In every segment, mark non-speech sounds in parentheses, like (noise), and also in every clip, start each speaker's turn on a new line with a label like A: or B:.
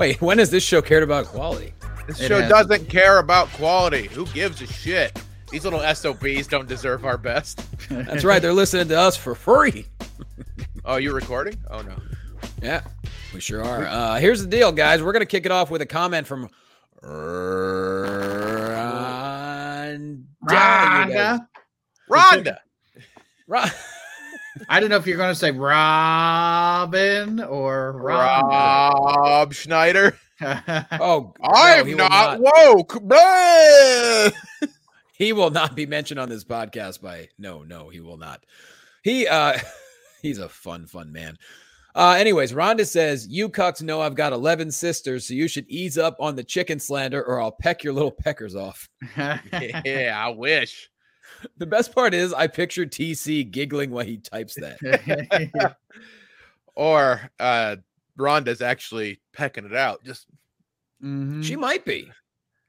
A: Wait, when has this show cared about quality?
B: This
C: It
B: show
C: has-
B: doesn't care about quality. Who gives a shit? These little SOBs don't deserve our best.
A: That's right, they're listening to us for free.
B: Oh, you're recording? Oh no.
A: Yeah, we sure are. Uh, here's the deal, guys. We're gonna kick it off with a comment from Ron.
C: Rhonda.
B: Rhonda.
A: Ron.
C: I don't know if you're going to say Robin or Ron.
B: Rob Schneider. (laughs)
A: Oh, no,
B: I'm
A: he will
B: not, woke. Blah!
A: He will not be mentioned on this podcast by no, no, he will not. He uh (laughs) he's a fun, fun man. Uh anyways, Rhonda says, You cucks know I've got 11 sisters, so you should ease up on the chicken slander or I'll peck your little peckers off. (laughs)
B: yeah, I wish. (laughs)
A: The best part is I picture TC giggling while he types that. (laughs) (laughs)
B: Or uh Rhonda's actually pecking it out. Just
C: Mhm.
A: She might be.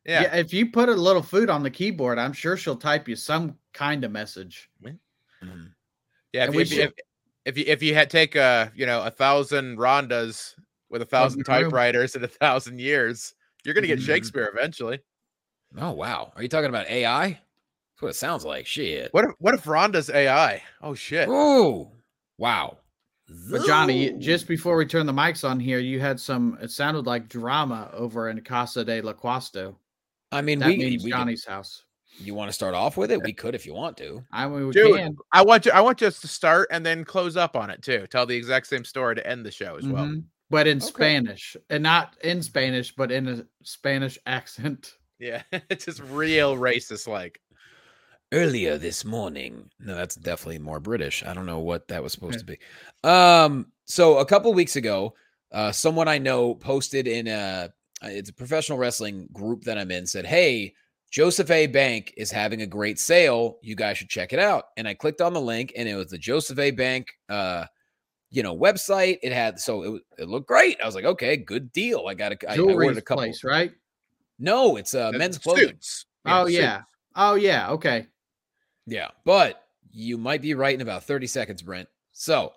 B: yeah.
C: yeah. if you put a little food on the keyboard, I'm sure she'll type you some kind of message.
A: Mhm.
B: Yeah, if, you- if, you- if, if you if you had take a you know a thousand Rondas with a thousand typewriters in a thousand years, you're gonna get
C: Mhm.
B: Shakespeare eventually.
A: Oh wow. Are you talking about AI? That's what it sounds like. Shit.
B: What if what if Ronda's AI? Oh shit!
A: Ooh. Wow.
C: But Jonny,
A: Ooh.
C: just before we turn the mics on here, you had some. It sounded like drama over in Casa de la Cuasto.
A: I mean,
C: That
A: we,
C: means
A: we can-
C: Jonny's house.
A: you want to start off with it? We could if you want to.
C: I mean, we
B: Dude,
C: can.
B: I want you I want you us to start and then close up on it too. Tell the exact same story to end the show as well.
C: Mhm. But in
A: Okay.
C: Spanish, and not in Spanish, but in a Spanish (laughs) accent.
B: Yeah, it's (laughs) just real racist like.
A: Earlier this morning. No, that's definitely more British. I don't know what that was supposed to be. Um, so a couple weeks ago, uh, someone I know posted in a uh, it's a professional wrestling group that I'm in said, "Hey, Joseph A. Bank is having a great sale. You guys should check it out." And I clicked on the link, and it was the Joseph A. Bank, uh, you know, website. It had so it, it looked great. I was like, "Okay, good deal." I got a, I, I ordered a couple.
C: place, right?
A: No, it's uh, men's clothing.
B: suits.
C: oh
B: suits.
C: yeah. Oh yeah. Okay.
A: Yeah, but you might be right in about 30 seconds, Brent. So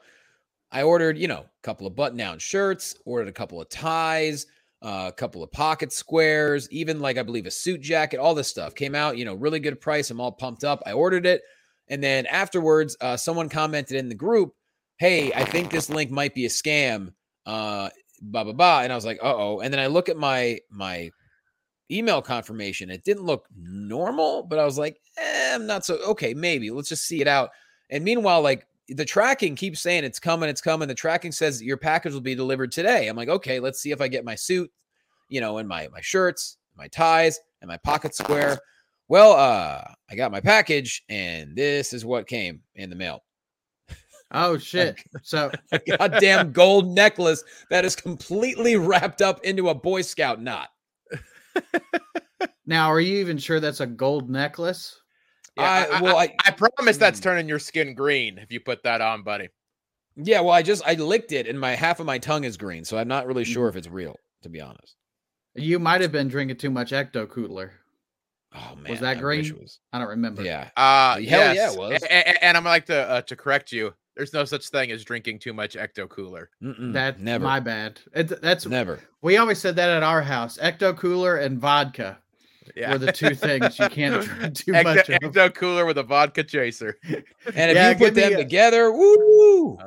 A: I ordered, you know, a couple of button down shirts, ordered a couple of ties, uh, a couple of pocket squares, even like I believe a suit jacket, all this stuff came out, you know, really good price. I'm all pumped up. I ordered it. And then afterwards, uh, someone commented in the group, Hey, I think this link might be a scam. Uh, blah, blah, blah. And I was like, uh oh. And then I look at my, my, email confirmation. It didn't look normal, but I was like, eh, I'm not so okay. Maybe let's just see it out. And meanwhile, like the tracking keeps saying it's coming, it's coming. The tracking says your package will be delivered today. I'm like, okay, let's see if I get my suit, you know, and my my shirts, my ties, and my pocket square. Well, uh, I got my package, and this is what came in the mail.
C: Oh (laughs) shit. So (laughs)
A: A goddamn gold necklace that is completely wrapped up into a Boy Scout knot. (laughs)
C: now, are you even sure that's a gold necklace?
B: Yeah,
A: I-
B: I,
A: well,
B: I,
A: I-
B: I promise that's
A: Hmm.
B: turning your skin green if you put that on, buddy.
A: Yeah, well, I just I licked it, and my half of my tongue is green, so I'm not really sure
C: Mm-hmm.
A: if it's real, to be honest.
C: You might have been drinking too much Ecto Cooler.
A: Oh man, was
C: that
A: I
C: green?
A: was.
C: I don't remember.
A: Yeah,
B: Uh,
A: Hell yeah, it was.
B: A- a- And, I'm like to uh, to correct you. There's no such thing as drinking too much Ecto Cooler.
C: That's
A: never,
C: my bad. It, that's
A: never.
C: we always said that at our house. Ecto Cooler and vodka
B: Yeah,
C: were the two things you can't (laughs) do too
B: Ecto,
C: much of.
B: Ecto Cooler with a vodka chaser. (laughs)
A: And if
C: Yeah,
A: you put them
C: a-
A: together, woo!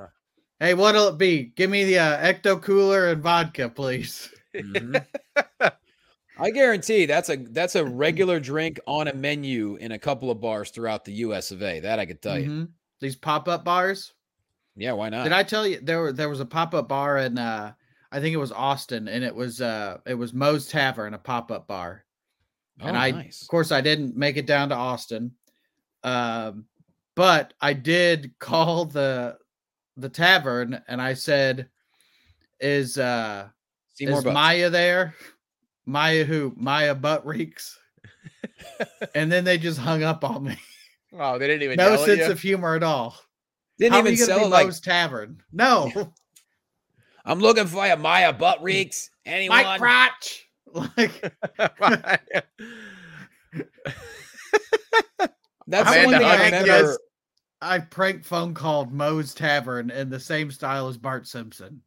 C: Hey, what'll it be? Give me the uh, Ecto Cooler and vodka, please.
A: Mhm. (laughs) I guarantee that's a that's a regular drink on a menu in a couple of bars throughout the U.S. of A. That I could tell you.
C: Mhm. These pop up bars.
A: Yeah, why not?
C: Did I tell you there were there was a pop up bar in uh I think it was Austin and it was uh it was Moe's Tavern, a pop up bar.
A: Oh,
C: and I
A: nice.
C: of course I didn't make it down to Austin. Um but I did (laughs) call the the tavern and I said, Is uh
A: Seymour
C: is. Maya there? (laughs) Maya who? Maya butt reeks. (laughs) and then they just hung up on me.
B: Oh, they didn't even
C: No sense of humor at all.
A: Didn't
C: How
A: even sell like
C: Moe's Tavern? No.
A: I'm looking for you, Maya Butt Reeks. Anyone?
C: Mike Crotch. (laughs) Like (laughs)
A: That's the
C: Amanda
A: one thing I remember.
B: yes.
C: I prank phone called Moe's Tavern in the same style as Bart Simpson.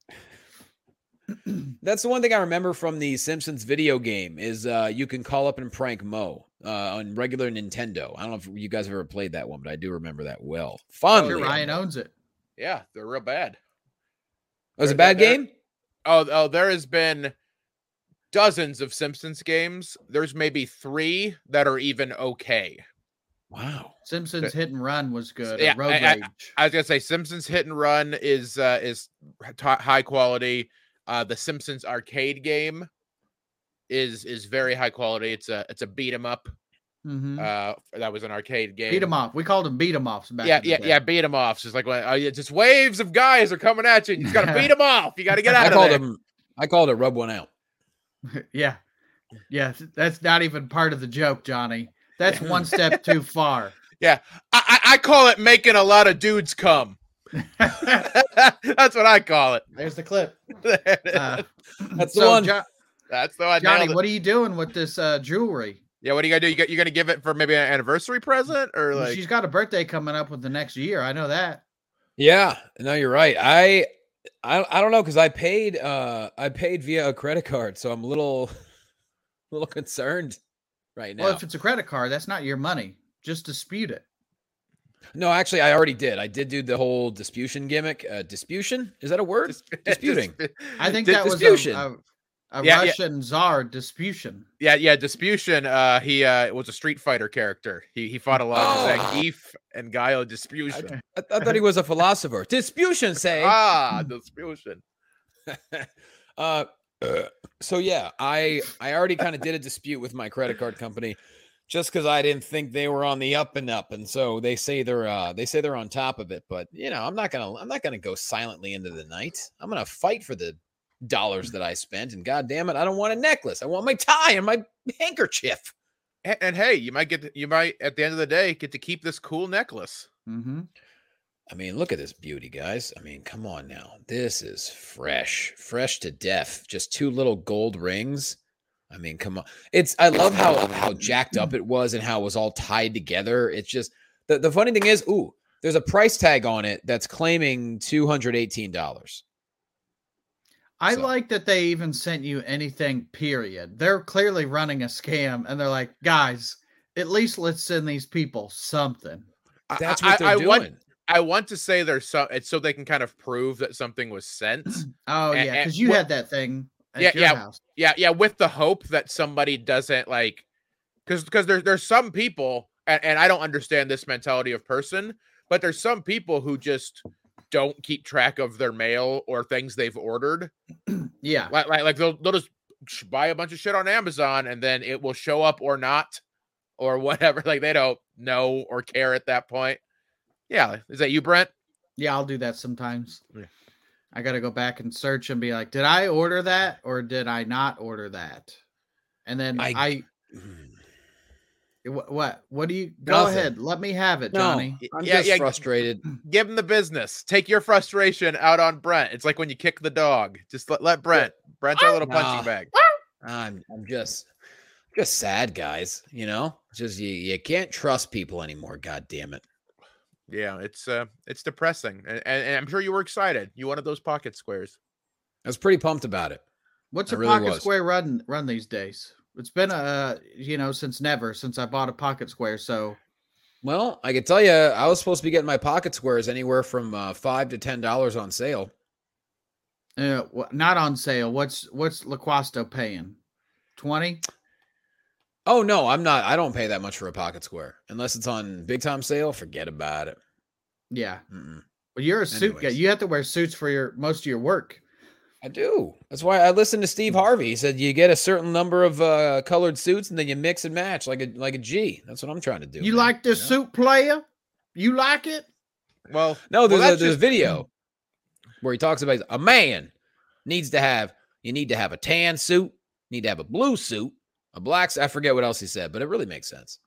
C: (clears throat)
A: That's the one thing I remember from the Simpsons video game is uh, you can call up and prank Moe uh, on regular Nintendo. I don't know if you guys have ever played that one, but I do remember that well. Fun.
C: Sure, Ryan owns it.
B: yeah, they're real bad.
A: It was a bad
B: they're-
A: game.
B: Oh, oh, there has been dozens of Simpsons games. There's maybe three that are even okay.
A: Wow.
C: Simpsons Hit and Run was good.
B: Yeah,
C: Road
B: I- I-
C: Rage.
B: I was gonna say Simpsons Hit and Run is uh, is t- high quality. Uh, the Simpsons arcade game is is very high quality. It's a it's a beat 'em up.
C: Mhm.
B: Uh, that was an arcade game.
C: Beat 'em off. We called them beat 'em offs back.
B: yeah, yeah,
C: day.
B: yeah. Beat 'em off. Just like when uh, it's just waves of guys are coming at you. and You just gotta (laughs) beat 'em off. You gotta get out
A: I
B: of
A: called
B: there.
A: him. I called it rub one out. (laughs)
C: yeah, yeah. That's not even part of the joke, Jonny. That's one step too far. (laughs)
B: Yeah. I, I call it making a lot of dudes come. (laughs) That's what I call it.
C: There's the clip. Uh,
A: That's the one.
C: Jo-
B: That's the one.
C: Jonny, what are you doing with this uh, jewelry?
B: Yeah, what are you gonna do? You got, you're gonna give it for maybe an anniversary present or like?
C: She's got a birthday coming up with the next year. I know that.
A: Yeah, no, you're right. I, I, I don't know because I paid, uh, I paid via a credit card, so I'm a little, a (laughs) little concerned right now.
C: Well, if it's a credit card, that's not your money. Just dispute it.
A: no, actually, I already did. I did do the whole disputation gimmick. Uh, disputation is that a word? (laughs) Disputing.
C: I think
B: dis-
C: that was a, a, a
B: Yeah, yeah.
C: Russian czar disputation.
B: Yeah, yeah, Disputation. Uh, he uh was a Street Fighter character. He he fought a lot of
A: Oh.
B: Zangief and Guile Disputation.
A: I, I thought he was a philosopher. Disputation, say. (laughs)
B: Ah, Disputation. (laughs)
A: uh, (clears throat) so yeah, I I already kind of did a dispute with my credit card company just because I didn't think they were on the up and up, and so they say they're uh they say they're on top of it. But you know, I'm not gonna I'm not gonna go silently into the night. I'm gonna fight for the dollars that I spent, and god damn it, I don't want a necklace. I want my tie and my handkerchief.
B: And, and hey, you might get to- you might at the end of the day get to keep this cool necklace.
C: Mm-hmm.
A: I mean, look at this beauty, guys. I mean, come on now. This is fresh, fresh to death. Just two little gold rings. I mean, come on. It's I love how how jacked up it was and how it was all tied together. It's just the, the funny thing is, ooh, there's a price tag on it that's claiming $218.
C: I
A: So-
C: like that they even sent you anything, period. They're clearly running a scam and they're like, guys, at least let's send these people something.
B: I-
A: That's
B: I-
A: what they're
B: I
A: doing.
B: want I want to say there's so it's so they can kind of prove that something was sent. (clears throat)
C: Oh,
B: A-
C: yeah, because you
B: what-
C: had that thing at
B: Yeah,
C: your
B: yeah.
C: house.
B: yeah, yeah, with the hope that somebody doesn't like because because there's there's some people and, and I don't understand this mentality of person, but there's some people who just don't keep track of their mail or things they've ordered. (clears throat)
C: Yeah.
B: Like like, like they'll, they'll just buy a bunch of shit on Amazon and then it will show up or not or whatever. (laughs) Like they don't know or care at that point. Yeah, is that you, Brent?
C: Yeah, I'll do that sometimes.
B: Yeah.
C: I got to go back and search and be like, did I order that or did I not order that? And then
A: I-
C: I,
A: Mm.
C: What, what, what do you go
A: Nothing.
C: ahead? Let me have it,
A: No,
C: Jonny.
A: I'm
B: Yeah,
A: just
B: yeah.
A: frustrated.
B: Give him the business. Take your frustration out on Brent. It's like when you kick the dog. Just let, let Brent. Brent's our little
A: Nah.
B: punching bag.
A: I'm I'm just just sad, guys. You know, just you you can't trust people anymore. God damn it.
B: Yeah, it's uh it's depressing. And, and, and I'm sure you were excited. You wanted those pocket squares.
A: I was pretty pumped about it.
C: What's
A: I
C: a
A: really
C: pocket
A: was.
C: square run run these days? It's been a you know since never since I bought a pocket square. So
A: Well, I can tell you, I was supposed to be getting my pocket squares anywhere from uh, five to ten dollars on sale.
C: uh, not on sale. What's what's Loquasto paying? Twenty.
A: Oh no, I'm not. I don't pay that much for a pocket square unless it's on big time sale. Forget about it.
C: Yeah.
A: Mm-mm.
C: Well, you're a suit guy. You have to wear suits for your most of your work.
A: I do. That's why I listened to Steve Harvey. He said you get a certain number of uh, colored suits and then you mix and match like a like a G. That's what I'm trying to do.
C: you
A: man.
C: like this
A: know?
C: suit player? You like it?
B: Well,
A: No,
B: well,
A: there's, a,
B: that's
A: there's a video where he talks about a man needs to have you need to have a tan suit, need to have a blue suit, a black. I forget what else he said, but it really makes sense.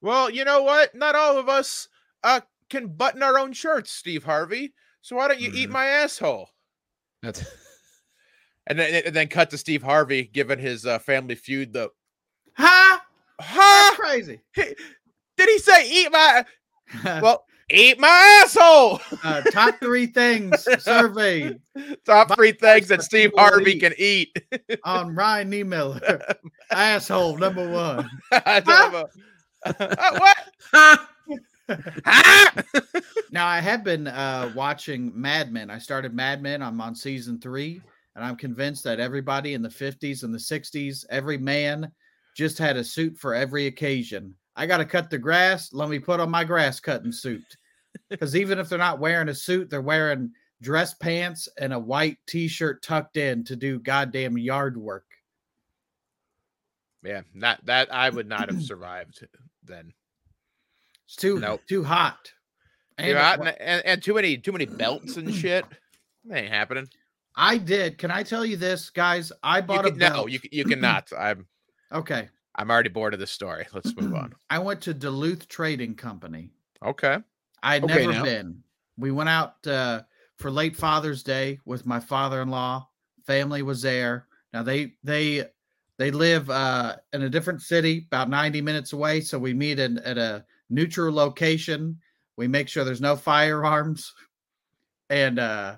B: Well, you know what? Not all of us uh can button our own shirts, Steve Harvey. So why don't you eat
A: Mhm.
B: my asshole?
A: That's (laughs)
B: And then and then cut to Steve Harvey giving his uh, family feud the!
C: That's
B: huh?
C: crazy.
B: Did he say eat my (laughs) well eat my asshole?
C: uh, top three things (laughs) surveyed
B: Top three things that Steve Harvey
C: eat.
B: can eat.
C: on Ryan Niemiller. Asshole number one.
B: I don't know. Uh, what? (laughs)
C: Now I have been uh, watching Mad Men. I started Mad Men. I'm on season three, and I'm convinced that everybody in the 50s and the 60s, every man, just had a suit for every occasion. I got to cut the grass. Let me put on my grass cutting suit. Because even if they're not wearing a suit, they're wearing dress pants and a white T-shirt tucked in to do goddamn yard work.
B: Yeah, not that I would not have survived then.
C: It's too
B: Nope.
C: too hot.
B: Too
C: And
B: hot and, and, and too many too many belts and (clears throat) shit. That ain't happening.
C: I did. Can I tell you this, guys? I
B: You
C: bought a
B: can, no, you you cannot. I'm (clears throat)
C: okay.
B: I'm already bored of this story. Let's move on. (clears throat)
C: I went to Duluth Trading Company.
B: Okay.
C: I'd
A: Okay,
C: never
A: now.
C: been. We went out uh, for late Father's Day with my father-in-law. Family was there. Now they they they live uh, in a different city, about ninety minutes away. So we meet in, at a neutral location. We make sure there's no firearms, and uh,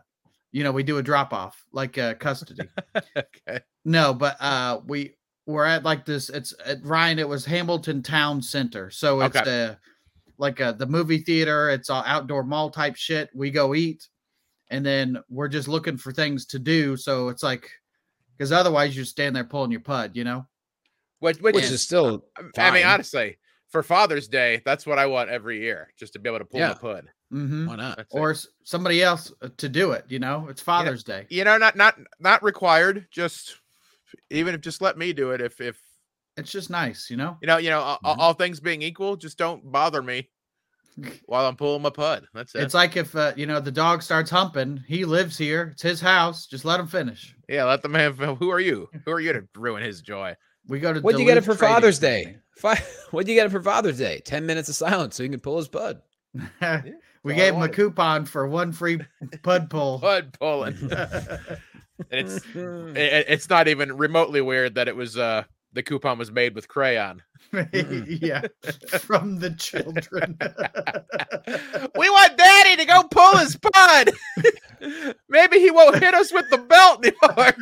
C: you know we do a drop off like uh, custody. (laughs)
B: okay.
C: No, but uh we we're at like this it's at Ryan it was Hamilton Town Center. So it's
B: Okay.
C: like uh the movie theater, it's all outdoor mall type shit. We go eat and then we're just looking for things to do. So it's like cuz otherwise you stand there pulling your pud, you know?
B: Which which,
A: which
B: is
A: is still
B: I mean
A: fine.
B: honestly for Father's Day, that's what I want every year, just to be able to pull
A: Yeah.
B: the pud.
C: Mhm.
A: why not?
B: That's.
C: Or s- somebody else uh, to do it, you know? It's Father's Day.
B: you know, not not not required. Just even if just let me do it. If if
C: It's just nice, you know?
B: you know, you know, all,
A: Mhm.
B: all things being equal, just don't bother me (laughs) while I'm pulling my pud. That's it.
C: It's like if uh, you know the dog starts humping, he lives here, it's his house, just let him finish.
B: yeah, let the man. (laughs) Who are you? Who are you to ruin his joy?
C: We go to
A: What'd you get it for Father's Day? Fi- (laughs) What'd you get it for Father's Day? Ten minutes of silence so you can pull his bud. (laughs)
C: we gave him a coupon for one free pud pull. (laughs)
B: Pud pulling. And it's it, it's not even remotely weird that it was uh the coupon was made with crayon.
C: yeah, from the children.
B: we want daddy to go pull his pud. Maybe he won't hit us with the belt anymore.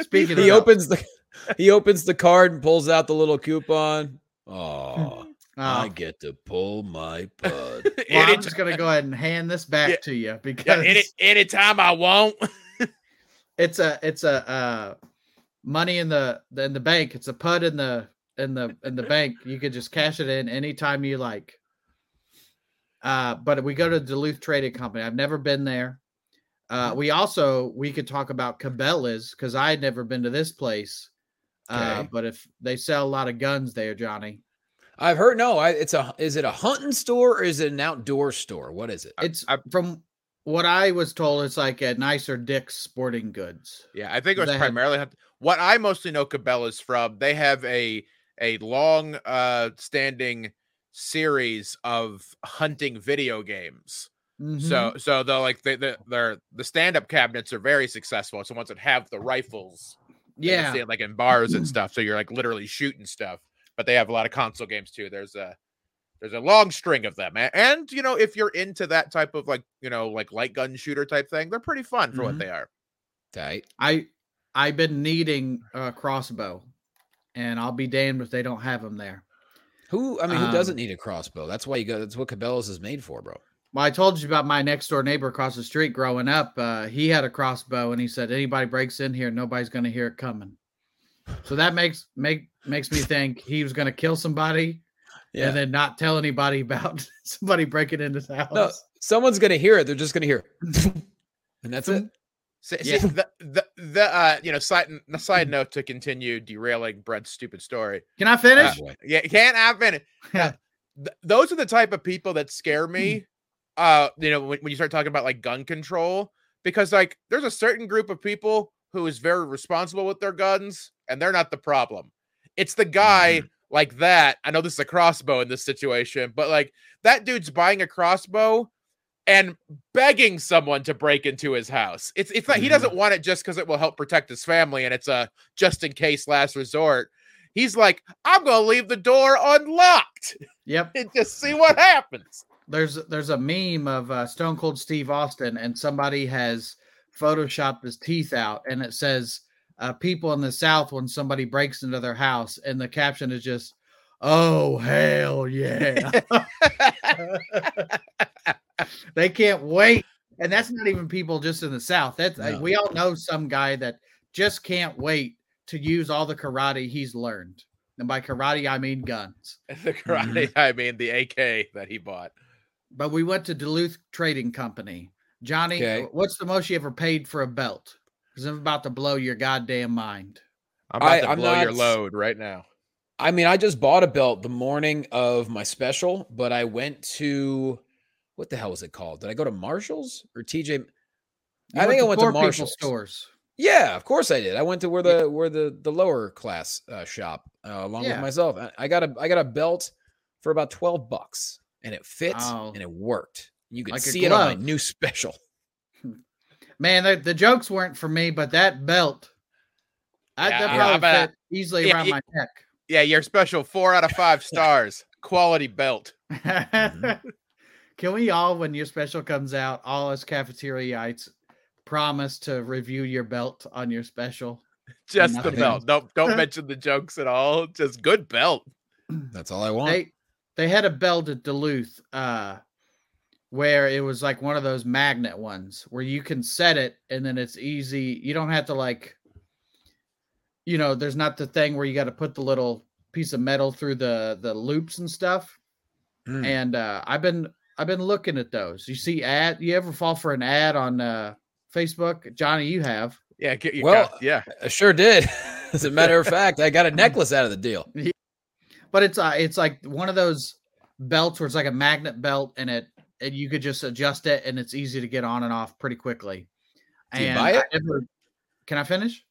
C: Speaking
A: he
C: of,
A: opens the (laughs) he opens the card and pulls out the little coupon. Oh, I get to pull my (laughs) pud.
C: well, I'm just gonna go ahead and hand this back
B: Yeah.
C: to you
B: yeah,
C: because
B: any anytime I want. (laughs)
C: it's a it's a uh, money in the in the bank. It's a put in the in the in the bank. You could just cash it in anytime you like. Uh, but we go to Duluth Trading Company. I've never been there. Uh, we also we could talk about Cabela's because I had never been to this place. Uh, but if they sell a lot of guns there, Jonny,
A: I've heard no. I, it's a is it a hunting store or is it an outdoor store? What is it?
C: it's
B: I-
C: from what I was told. It's like a nicer Dick's Sporting Goods.
B: Yeah, I think it was
C: They have-
B: primarily hunt- what I mostly know Cabela's from. They have a a long uh standing series of hunting video games.
C: Mhm.
B: So so the like the the their the stand up cabinets are very successful. It's the ones that have the rifles. That you
C: yeah,
B: see it, like in bars and stuff. So you're like literally shooting stuff. But they have a lot of console games too. There's a there's a long string of them. A- And you know, if you're into that type of like, you know, like light gun shooter type thing, they're pretty fun for
C: Mhm.
B: what they are.
A: Tight.
C: I I've been needing a crossbow, and I'll be damned if they don't have them there.
A: Who I mean, who doesn't
C: Um,
A: need a crossbow? That's why you go. That's what Cabela's is made for, bro.
C: Well, I told you about my next door neighbor across the street growing up. Uh, he had a crossbow, and he said anybody breaks in here, nobody's going to hear it coming. So that makes make makes me think he was going to kill somebody,
A: Yeah.
C: and then not tell anybody about (laughs) somebody breaking into his house.
A: No, someone's gonna hear it. They're just gonna hear, it. (laughs) and that's it.
B: See,
C: Yeah.
B: see, the the, the uh, you know, side n- side note to continue derailing Brent's stupid story.
C: Can I finish?
A: Boy.
B: Yeah, can't finish? (laughs)
C: Yeah.
B: Th- those are the type of people that scare me. (clears throat) Uh, you know, when, when you start talking about like gun control, because like there's a certain group of people who is very responsible with their guns, and they're not the problem. It's the guy like that. I know this is a crossbow in this situation, but like that dude's buying a crossbow and begging someone to break into his house. It's it's not he
A: Mhm.
B: doesn't want it just because it will help protect his family and it's a just in case last resort. He's like, I'm gonna leave the door unlocked
C: Yep. (laughs)
B: and just see what happens.
C: There's there's a meme of uh, Stone Cold Steve Austin, and somebody has photoshopped his teeth out, and it says, uh, "People in the South when somebody breaks into their house," and the caption is just, "Oh hell yeah!" (laughs) (laughs) they can't wait, and that's not even people just in the South. That's uh,
A: No.
C: we all know some guy that just can't wait to use all the karate he's learned, and by karate I mean guns. (laughs)
B: the karate, I mean the AK that he bought.
C: But we went to Duluth Trading Company. Jonny,
A: Okay.
C: what's the most you ever paid for a belt? Because I'm about to blow your goddamn mind.
B: I'm about
A: I-
B: to
A: I'm
B: blow your load right now.
A: I mean, I just bought a belt the morning of my special, but I went to what the hell was it called? Did I go to Marshalls or TJ?
C: You
A: I think I went to Marshalls.
C: stores.
A: Yeah, of course I did. I went to where the where the the lower class uh, shop uh, along
C: Yeah.
A: with myself. I, I got a I got a belt for about twelve bucks, and it fits
C: Oh.
A: and it worked. You could
C: Like
A: see it on my new (laughs) special. (laughs)
C: Man, the, the jokes weren't for me, but that belt, I,
B: Yeah,
C: that probably
B: I bet-
C: fit easily
B: yeah,
C: around
B: yeah.
C: my neck.
B: Yeah, your special four out of five (laughs) stars. Quality belt.
A: Mm-hmm.
C: Can we all, when your special comes out, all us cafeteriaites promise to review your belt on your special?
B: Just the belt. Don't don't mention the jokes at all. Just good belt. (clears throat)
A: That's all I want.
C: they they had a belt at Duluth uh where it was like one of those magnet ones where you can set it and then it's easy you don't have to like you know there's not the thing where you got to put the little piece of metal through the the loops and stuff
A: Mm.
C: and uh I've been I've been looking at those you see ad you ever fall for an ad on uh Facebook Jonny you have
B: Yeah, get your
A: Well,
B: well, yeah.
A: I sure did. (laughs) As a matter of fact, I got a necklace out of the deal. (laughs)
C: but it's uh it's like one of those belts where it's like a magnet belt and it and you could just adjust it and it's easy to get on and off pretty quickly.
A: Do you
C: and
A: buy
C: I
A: it?
C: never- can I finish?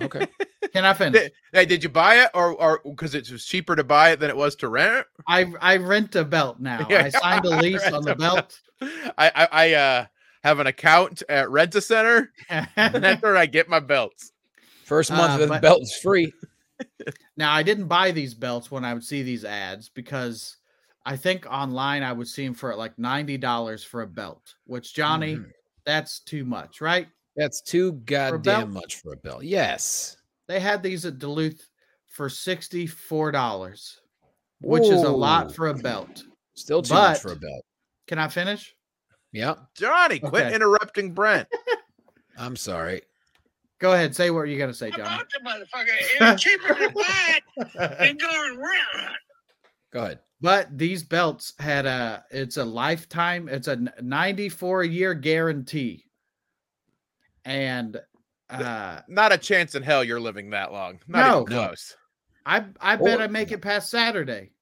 A: Okay. (laughs)
C: Can I finish?
B: Hey, did you buy it or or because it was cheaper to buy it than it was to rent?
C: I I rent a belt now.
B: Yeah,
C: I signed a (laughs) lease on the
B: rent a
C: belt.
B: I I, I uh have an account at Rent a Center, (laughs) and that's where I get my belts.
A: First month
C: Uh,
A: of the
C: but-
A: belt is free.
C: Now I didn't buy these belts when I would see these ads because I think online I would see them for like ninety dollars for a belt, which Jonny,
A: Mhm.
C: that's too much, right?
A: That's too
C: belt?
A: goddamn much for a belt. Yes.
C: They had these at Duluth for sixty-four dollars, which is a lot for a belt.
A: Still too much for a belt.
C: Can I finish?
A: Yeah.
B: Jonny, quit
C: Okay.
B: interrupting Brent.
A: I'm sorry.
C: Go ahead, say what you're gonna say, John.
D: About the motherfucker. It's cheaper to (laughs) buy it than going rent.
A: Go ahead.
C: but these belts had a it's a lifetime, it's a 94 year guarantee. And uh
B: Not a chance in hell you're living that long. Not
C: No.
B: even
A: No.
B: close.
C: I I bet
A: Or-
C: I make it past Saturday.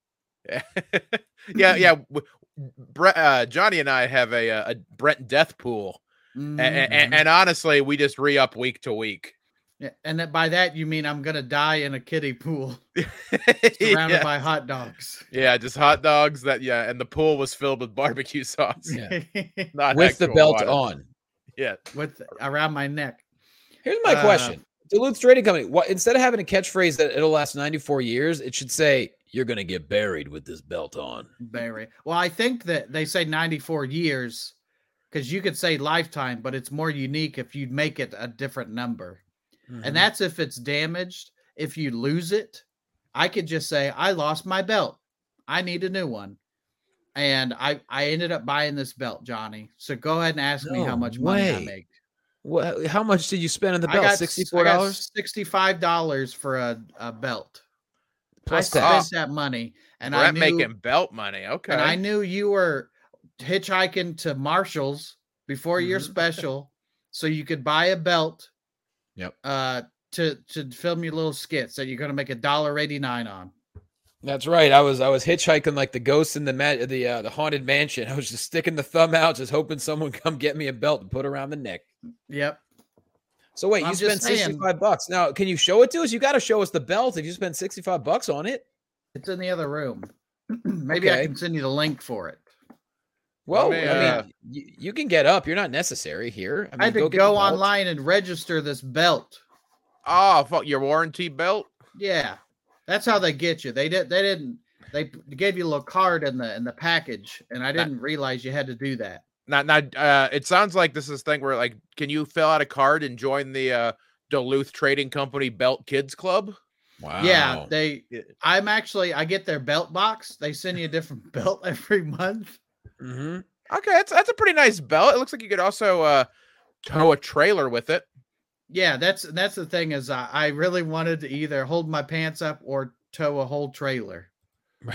B: Yeah, (laughs) yeah, yeah. w- Brent, uh, Jonny and I have a a Brent death pool,
C: Mhm.
B: A- a- a- and, honestly, we just re up week to week.
C: Yeah, and that by that you mean I'm gonna die in a kiddie pool (laughs) surrounded
B: yeah.
C: by hot dogs.
B: yeah, just hot dogs. That yeah, and the pool was filled with barbecue (laughs) sauce,
A: Yeah. (laughs)
B: not
A: With the belt
B: water.
A: on.
B: Yeah,
C: with around my neck.
A: Here's my
C: Uh,
A: question. Duluth Trading Company, what instead of having a catchphrase that it'll last 94 years, it should say, You're gonna get buried with this belt on.
C: Barry. Well, I think that they say 94 years because you could say lifetime, but it's more unique if you make it a different number.
A: Mhm.
C: And that's if it's damaged. If you lose it, I could just say, I lost my belt. I need a new one. And I, I ended up buying this belt, Jonny. So go ahead and ask me how
A: No
C: much money I make.
A: What, how much did you spend on the
C: I
A: belt?
C: got
A: $64?
C: $65 for a, a belt.
A: Plus
C: I spent that money, and I
B: Brent
C: knew,
B: making belt money. Okay.
C: and I knew you were hitchhiking to Marshalls before your
A: Mhm.
C: special, so you could buy a belt.
A: Yep.
C: Uh, to to film your little skits that you're going to make a dollar eighty nine on.
A: That's right. I was I was hitchhiking like the ghost in the ma- the uh, the haunted mansion. I was just sticking the thumb out, just hoping someone come get me a belt to put around the neck.
C: Yep.
A: So wait,
C: I'm
A: you spent
C: saying.
A: 65 bucks. Now, can you show it to us? You got to show us the belt if you spent 65 bucks on it.
C: It's in the other room. (clears throat) Maybe I can send you the link for it.
A: Well,
B: me,
A: I
B: uh,
A: mean, you, you can get up. You're not necessary here. I, mean,
C: I had to go online and register this belt.
B: oh, fuck your warranty belt.
C: Yeah, that's how they get you. They did. They didn't. They gave you a little card in the in the package, and I didn't realize you had to do that.
B: Not now, uh, it sounds like this is a thing where, like, can you fill out a card and join the uh, Duluth Trading Company Belt Kids Club?
A: Wow.
C: Yeah, they. I'm actually. I get their belt box. They send you a different (laughs) belt every month.
A: Hmm
B: Okay, that's that's a pretty nice belt. It looks like you could also uh, tow a trailer with it.
C: Yeah, that's that's the thing is I, I really wanted to either hold my pants up or tow a whole trailer. (laughs)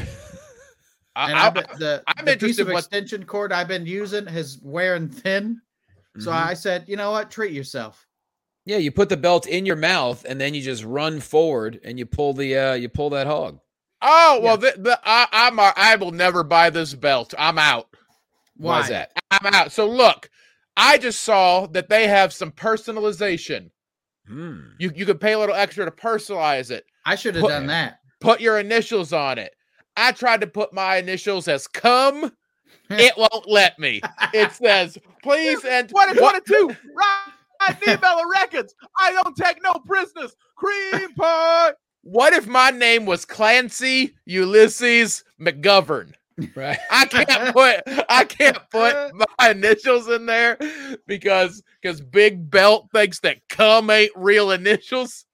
B: I,
C: And
B: I-
C: I, bet the,
B: I'm
C: the piece
B: interested
C: of
B: what-
C: extension cord I've been using is wearing thin. So
A: Mhm.
C: I said, you know what? Treat yourself.
A: yeah, you put the belt in your mouth and then you just run forward and you pull the uh you pull that hog.
B: oh well, the, the, I, I'm a, I will never buy this belt. I'm out.
A: Why is that?
B: I'm out. So look, I just saw that they have some personalization.
A: Hmm.
B: You you could pay a little extra to personalize it.
C: I should have done that.
B: Put your initials on it. I tried to put my initials as come. (laughs) It won't let me. It (laughs) says, please and
E: What 22. Right. Bella Records. I don't take no prisoners. Cream pie.
B: What if my name was Clancy Ulysses McGovern?
A: Right.
B: I can't (laughs) put I can't put (laughs) my initials in there because because Big Belt thinks that cum ain't real initials.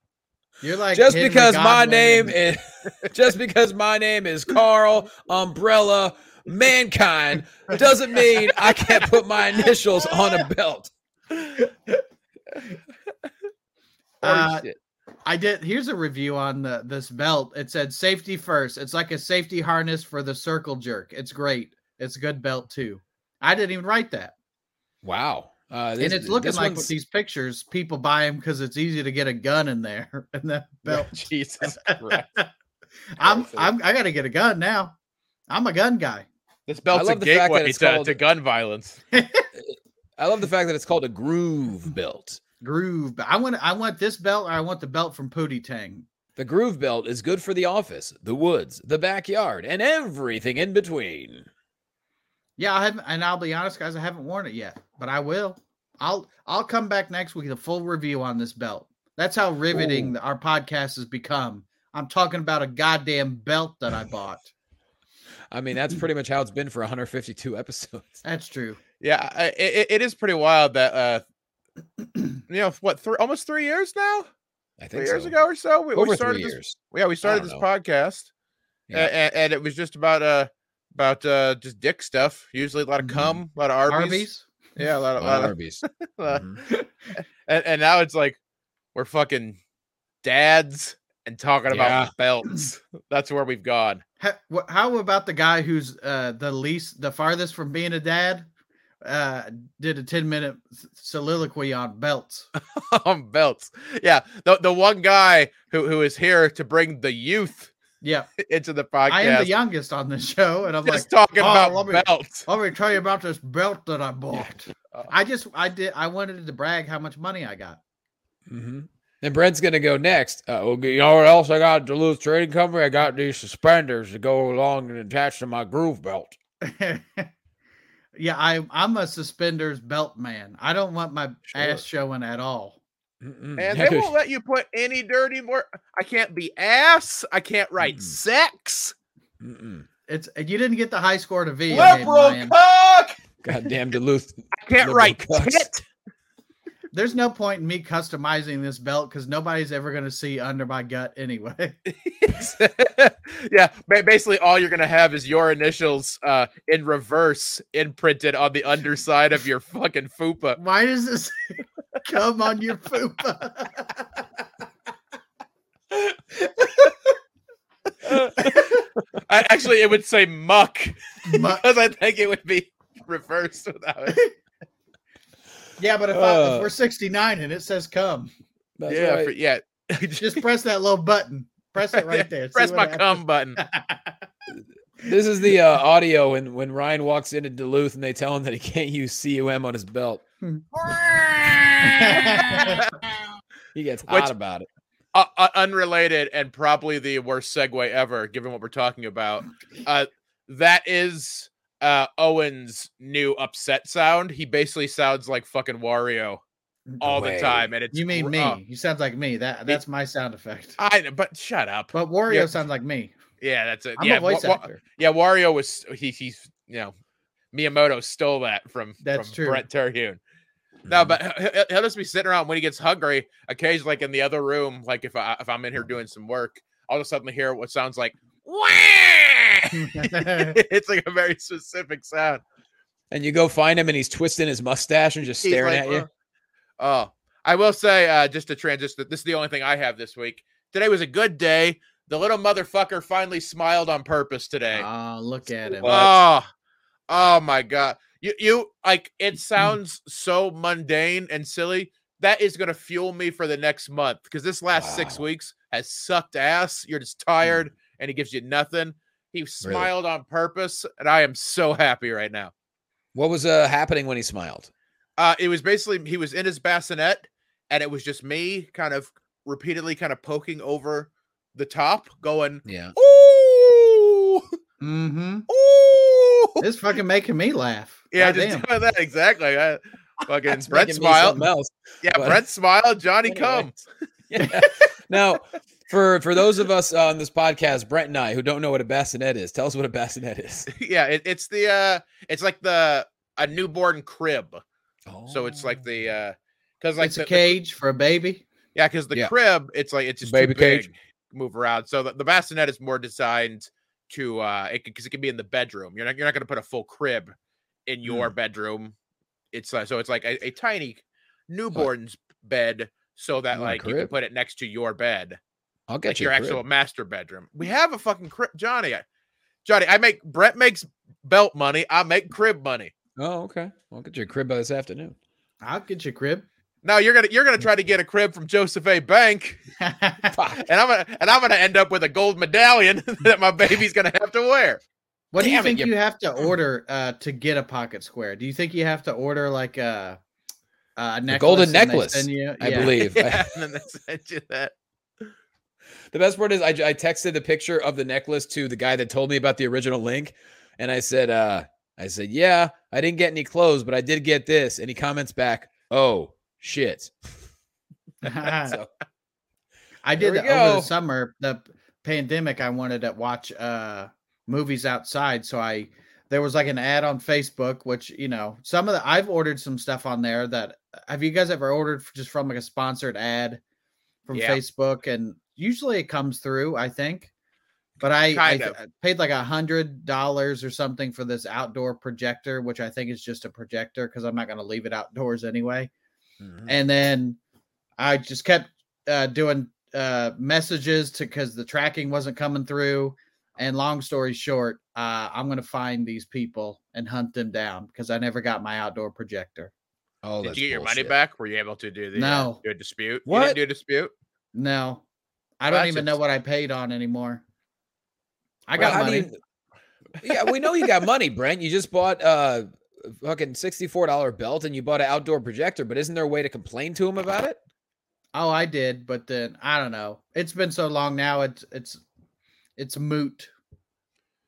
C: You're like
A: just because my name is (laughs) just because my name is Carl Umbrella Mankind doesn't mean I can't put my initials on a belt.
C: Uh. I did. Here's a review on the this belt. It said safety first. It's like a safety harness for the circle jerk. It's great. It's a good belt too. I didn't even write that.
A: Wow. Uh,
C: and it's looking
A: this
C: like with
A: one's-
C: these pictures, people buy them because it's easy to get a gun in there (laughs) in that (laughs) belt.
B: Jesus (laughs) Christ.
C: I'm, I'm I gotta get a gun now. I'm a gun guy.
B: This belt's a
A: love the fact that
B: gateway to,
A: called-
B: to gun violence.
A: I love the fact that it's called a groove belt.
C: Groove. But I want I want this belt or I want the belt from Pootie Tang.
A: The groove belt is good for the office, the woods, the backyard, and everything in between.
C: Yeah, I haven't, and I'll be honest, guys, I haven't worn it yet, but I will. I'll I'll come back next week with a full review on this belt. That's how riveting
A: Ooh.
C: our podcast has become. I'm talking about a goddamn belt that I bought. (laughs)
A: I mean, that's pretty much how it's been for 152 episodes.
C: That's true.
B: Yeah, it, it is pretty wild that uh you know what three almost three years now?
A: I
B: Three
A: think
B: years ago or so. We, we started this
A: years.
B: yeah, we started this
A: know.
B: podcast.
A: Yeah.
B: and, and it was just about uh about uh just dick stuff. Usually a lot of
C: Mhm.
B: cum, a lot of Arby's.
C: Arby's.
B: Yeah, a lot (laughs) of,
A: A
B: lot
A: lot of Arby's. (laughs) Mhm. (laughs)
B: and, and now it's like we're fucking dads and talking
A: Yeah.
B: about belts. That's where we've gone.
C: How, how about the guy who's uh, the least, the farthest from being a dad? Uh, did a 10 minute soliloquy on belts. (laughs)
B: on belts. Yeah, the the one guy who who is here to bring the youth
C: Yeah, (laughs)
B: into the podcast.
C: I am the youngest on this show, and I'm
B: just
C: like,
B: talking
C: "Oh,
B: about
C: let me-
B: belts.
C: let me tell you about this belt that I bought.
B: Uh,
C: I just, I did, I wanted to brag how much money I got.
A: Mm-hmm. And Brent's gonna go next. Uh, well, you know what else I got Duluth Trading Company? I got these suspenders to go along and attach to my groove belt. (laughs)
C: yeah, I, I'm a suspenders belt man. I don't want my
A: Sure.
C: ass showing at all.
A: Mm-mm.
B: And they won't let you put any dirty word. I can't be ass. I can't write
A: Mm-mm.
B: sex.
A: Mm-mm.
C: It's you didn't get the high score to V. Hayden
E: Liberal
C: Ryan.
E: cock.
A: Goddamn Duluth.
B: I can't write
A: cucks.
B: tit.
C: There's no point in me customizing this belt because nobody's ever going to see under my gut anyway. (laughs)
B: yeah, ba- basically all you're gonna have is your initials uh in reverse imprinted on the underside of your fucking fupa.
C: Why does this (laughs) come on your fupa?
B: I, actually, it would say muck
C: Muck. (laughs)
B: because I think it would be reversed without it.
C: Yeah, but if, I,
A: Uh.
C: if we're 69 and it says come,
A: That's
B: yeah,
A: right.
B: for- yeah.
C: just press that little button. Press it (laughs) right there.
B: Press my
C: what
B: cum button. (laughs)
A: This is the uh, audio when when Ryan walks into Duluth and they tell him that he can't use cum on his belt. (laughs) He gets hot about it.
B: uh, uh, unrelated and probably the worst segue ever, given what we're talking about. Uh, that is uh, Owen's new upset sound. He basically sounds like fucking Wario all the time, and it's
C: you mean me?
B: uh,
C: you sound like me. That that's my sound effect.
B: I but shut up.
C: But Wario
B: Yeah.
C: sounds like me.
B: yeah, that's it.
C: I'm
B: yeah,
C: a voice
B: Wa- Wa-
C: actor.
B: yeah, Wario was he he's you know Miyamoto stole that from
C: That's
B: from
C: true.
B: Brent Terhune. No,
A: Mhm.
B: but he- he- he'll just be sitting around when he gets hungry. Occasionally, like in the other room, like if I if I'm in here doing some work, I'll just suddenly hear what sounds like. (laughs) it's like a very specific sound.
A: and you go find him and he's twisting his mustache and just
B: He's
A: staring
B: like,
A: at you.
B: "Uh." Oh, I will say, uh, just to transition, this is the only thing I have this week. Today was a good day. The little motherfucker finally smiled on purpose today.
C: Oh, look at him.
B: Oh, oh my god. You you like it sounds so mundane and silly. That is gonna fuel me for the next month because this last six weeks has sucked ass. You're just tired and he gives you nothing. He smiled on purpose, and I am so happy right now.
A: What was uh, happening when he smiled?
B: Uh it was basically he was in his bassinet, and it was just me kind of repeatedly kind of poking over the top, going,
A: Yeah.
B: Ooh,
C: Mm-hmm. (laughs)
B: ooh.
C: It's fucking making me laugh. (laughs)
B: Yeah,
C: Goddamn.
B: just (laughs) doing that exactly. I, fucking
A: That's
B: Brett smiled.
A: else.
B: Yeah,
A: but-
B: Brett smiled. Jonny come.
A: Yeah. now, for for those of us on this podcast, Brent and I, who don't know what a bassinet is, tell us what a bassinet is. (laughs)
B: yeah, it, it's the uh, it's like the a newborn crib. Oh. So it's like the
A: Oh.
B: uh, because like
C: it's
B: the,
C: a
B: the-
C: cage for a baby.
B: yeah, because the
A: Yeah.
B: crib, it's like it's just
A: Baby
B: too big,
A: cage.
B: move around. So the, the bassinet is more designed to uh, it because it can be in the bedroom. You're not you're not going to put a full crib in your
A: Hmm.
B: bedroom. It's uh, so it's like a, a tiny newborn's bed, so that
A: You want
B: like you can put it next to your bed.
A: I'll get
B: like
A: you
B: your actual
A: crib.
B: master bedroom. We have a fucking crib, Jonny. I, Jonny, I make Brent makes belt money. I make crib money.
A: Oh, okay. I'll get you a crib by this afternoon.
C: I'll get you a crib.
B: No, you're gonna you're gonna try to get a crib from Joseph A. Bank, (laughs) and I'm gonna and I'm gonna end up with a gold medallion (laughs) that my baby's gonna have to wear.
C: What do you
A: Damn it,
C: think
A: you-
C: you have to order uh, to get a pocket square? Do you think you have to order like a a necklace?
A: golden necklace,
C: send you-
A: I believe. (laughs)
B: Yeah, and then they send you that.
A: The best part is I, I texted the picture of the necklace to the guy that told me about the original link, and I said, uh, I said, yeah, I didn't get any clothes, but I did get this, and he comments back, oh shit. (laughs) So,
C: I did over the summer. The pandemic, I wanted to watch uh movies outside, so I there was like an ad on Facebook, which you know some of the I've ordered some stuff on there. That have you guys ever ordered just from like a sponsored ad from
B: Yeah.
C: Facebook? And usually it comes through, I think. But I, I
B: Kind
C: th-
B: of.
C: I paid like a hundred dollars or something for this outdoor projector, which I think is just a projector because I'm not going to leave it outdoors anyway
A: mhm.
C: and then I just kept uh, doing uh, messages to because the tracking wasn't coming through. And long story short, uh, I'm gonna find these people and hunt them down because I never got my outdoor projector.
A: oh,
B: Did you get your money back? Were you able to do the uh,
C: No.
B: do a dispute? You
A: What?
B: didn't do a dispute?
C: No, I don't even know what I paid on anymore. I
A: Well,
C: got money.
A: mean, yeah, we know you got money, Brent. You just bought uh, a fucking sixty-four dollar belt and you bought an outdoor projector. But isn't there a way to complain to him about it?
C: oh, I did, but then I don't know. It's been so long now. It's it's it's moot.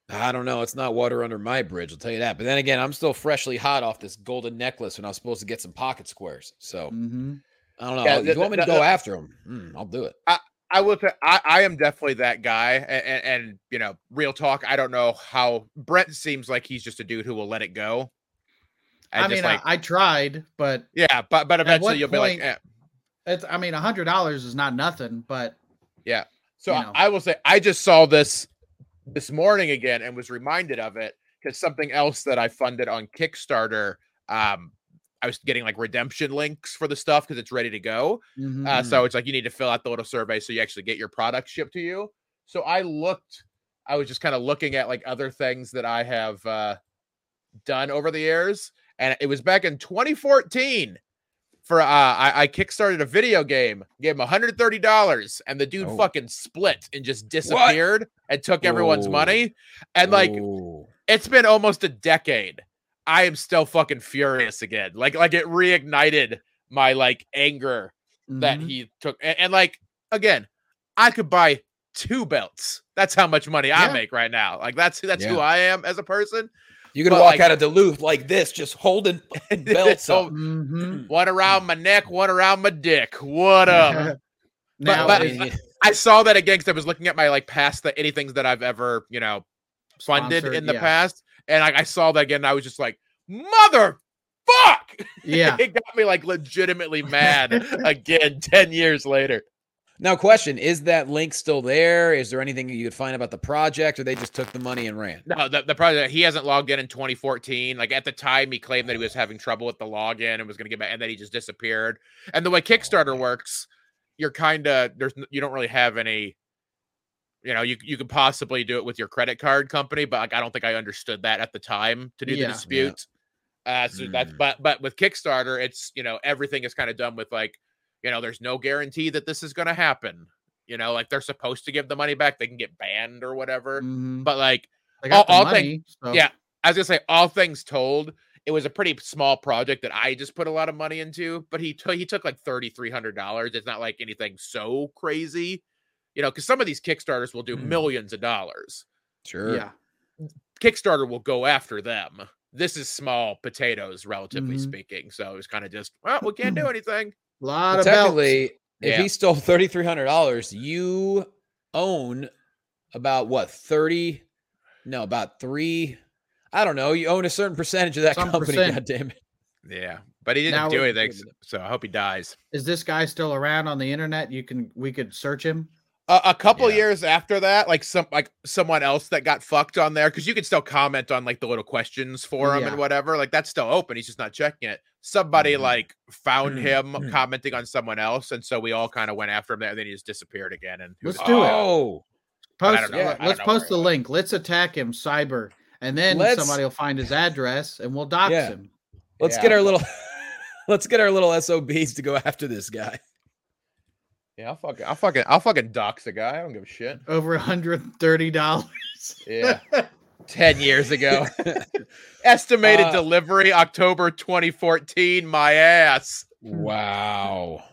A: I don't know. It's not water under my bridge. I'll tell you that. But then again, I'm still freshly hot off this golden necklace when I was supposed to get some pocket squares. So
C: mm-hmm.
A: I don't know.
B: Yeah,
A: if
B: the-
A: you want me to
B: the-
A: go
B: the-
A: after him? Hmm, I'll do it.
B: I will say I, I am definitely that guy, and, and, and you know, real talk. I don't know how Brent seems like he's just a dude who will let it go.
C: I
B: just
C: mean,
B: like,
C: I, I tried, but
B: yeah, but but eventually you'll be like, eh.
C: it's. I mean, a hundred dollars is not nothing, but yeah.
B: So
C: you
B: I-
C: know.
B: I will say I just saw this this morning again and was reminded of it because something else that I funded on Kickstarter. Um, I was getting like redemption links for the stuff because it's ready to go.
C: mhm.
B: Uh, so it's like you need to fill out the little survey so you actually get your product shipped to you. So I looked I was just kind of looking at like other things that I have uh, done over the years, and it was back in 2014. For uh, I, I kickstarted a video game, gave him 130 dollars, and the dude
A: Oh.
B: fucking split and just disappeared and took everyone's
A: Oh.
B: money. And like,
A: Ooh.
B: it's been almost a decade. I am still fucking furious again. Like, like it reignited my like anger that
C: Mhm.
B: he took. And, and, like again, I could buy two belts. That's how much money I make right now. Like that's that's who I am as a person.
A: you could
B: but,
A: walk
B: like-
A: out of Duluth like this, just holding (laughs) belts
B: So,
A: up.
C: Mhm.
B: One around my neck, one around my dick. What up? (laughs)
C: now,
B: but-
C: is
B: I saw that again because I was looking at my like past the anything that I've ever you know funded
C: sponsored,
B: in the
C: yeah.
B: past, and I, I saw that again. And I was just like, mother fuck.
C: Yeah. (laughs)
B: it got me like legitimately mad again (laughs) 10 years later.
A: Now, question: Is that link still there? Is there anything you could find about the project, or they just took the money and ran?
B: No, the, the project he hasn't logged in in 2014. Like at the time, he claimed that he was having trouble with the login and was going to get back, and then he just disappeared. And the way Kickstarter works, you're kind of there's you don't really have any. You know, you you could possibly do it with your credit card company, but like I don't think I understood that at the time to do
C: Yeah. Yeah.
B: the dispute. Uh, so that's
A: Mm.
B: but but with Kickstarter, it's you know everything is kind of done with like you know there's no guarantee that this is going to happen. You know, like they're supposed to give the money back, they can get banned or whatever.
C: Mhm.
B: But like
C: They got the
B: all
C: money,
B: thing-
C: so-
B: yeah, I was gonna say, all things told, it was a pretty small project that I just put a lot of money into. But he took he took like thirty three hundred dollars. It's not like anything so crazy, you know, because some of these Kickstarters will do
A: Mm.
B: millions of dollars.
A: Sure.
C: Yeah.
B: Kickstarter will go after them. This is small potatoes, relatively
C: Mhm.
B: speaking. So it was kind of just, well, we can't do (clears throat) anything.
C: A lot
A: Well,
C: of belts.
A: if
B: Yeah.
A: he stole thirty three hundred dollars, you own about what thirty? No, about three. I don't know. You own a certain percentage of that
C: Some
A: company.
C: percent.
A: God damn it!
B: Yeah, but he didn't
C: Now
B: do anything. So I hope he dies.
C: Is this guy still around on the internet? You can we could search him.
B: A, a couple
A: Yeah.
B: years after that, like some like someone else that got fucked on there, because you can still comment on like the little questions for him
C: Yeah.
B: and whatever. Like that's still open. He's just not checking it. Somebody
A: Mhm.
B: like found him
A: Mhm.
B: commenting on someone else, and so we all kind of went after him there. And then he just disappeared again. And
C: Let's
B: knows?
C: do it.
A: Oh,
B: But
C: Post,
A: yeah,
C: let's post the link. Let's attack him, cyber, and then
A: Let's-
C: somebody will find his address and we'll dox
A: Yeah.
C: him.
A: let's
B: Yeah.
A: get our little. (laughs) let's get our little SOBs to go after this guy.
B: Yeah, I'll fucking, I'll fucking, I'll fucking dox the guy. I don't give a shit.
C: Over hundred thirty dollars.
B: Yeah, (laughs) ten years ago. (laughs) Estimated
A: Uh,
B: delivery October 2014. My ass.
A: Wow.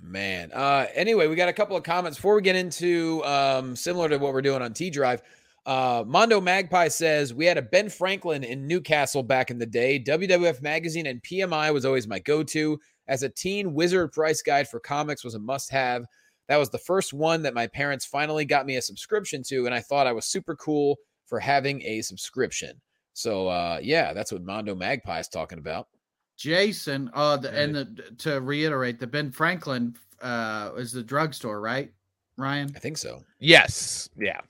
A: Man. Uh anyway, we got a couple of comments before we get into um similar to what we're doing on T Drive. Uh Mondo Magpie says we had a Ben Franklin in Newcastle back in the day. WWF magazine and PWI was always my go-to. As a teen, Wizard Price Guide for comics was a must-have. That was the first one that my parents finally got me a subscription to, and I thought I was super cool for having a subscription. So uh yeah, that's what Mondo Magpie is talking about.
C: Jason, uh, the, and the, to reiterate, the Ben Franklin uh is the drugstore, right? Ryan.
A: I think so.
B: Yes. Yeah.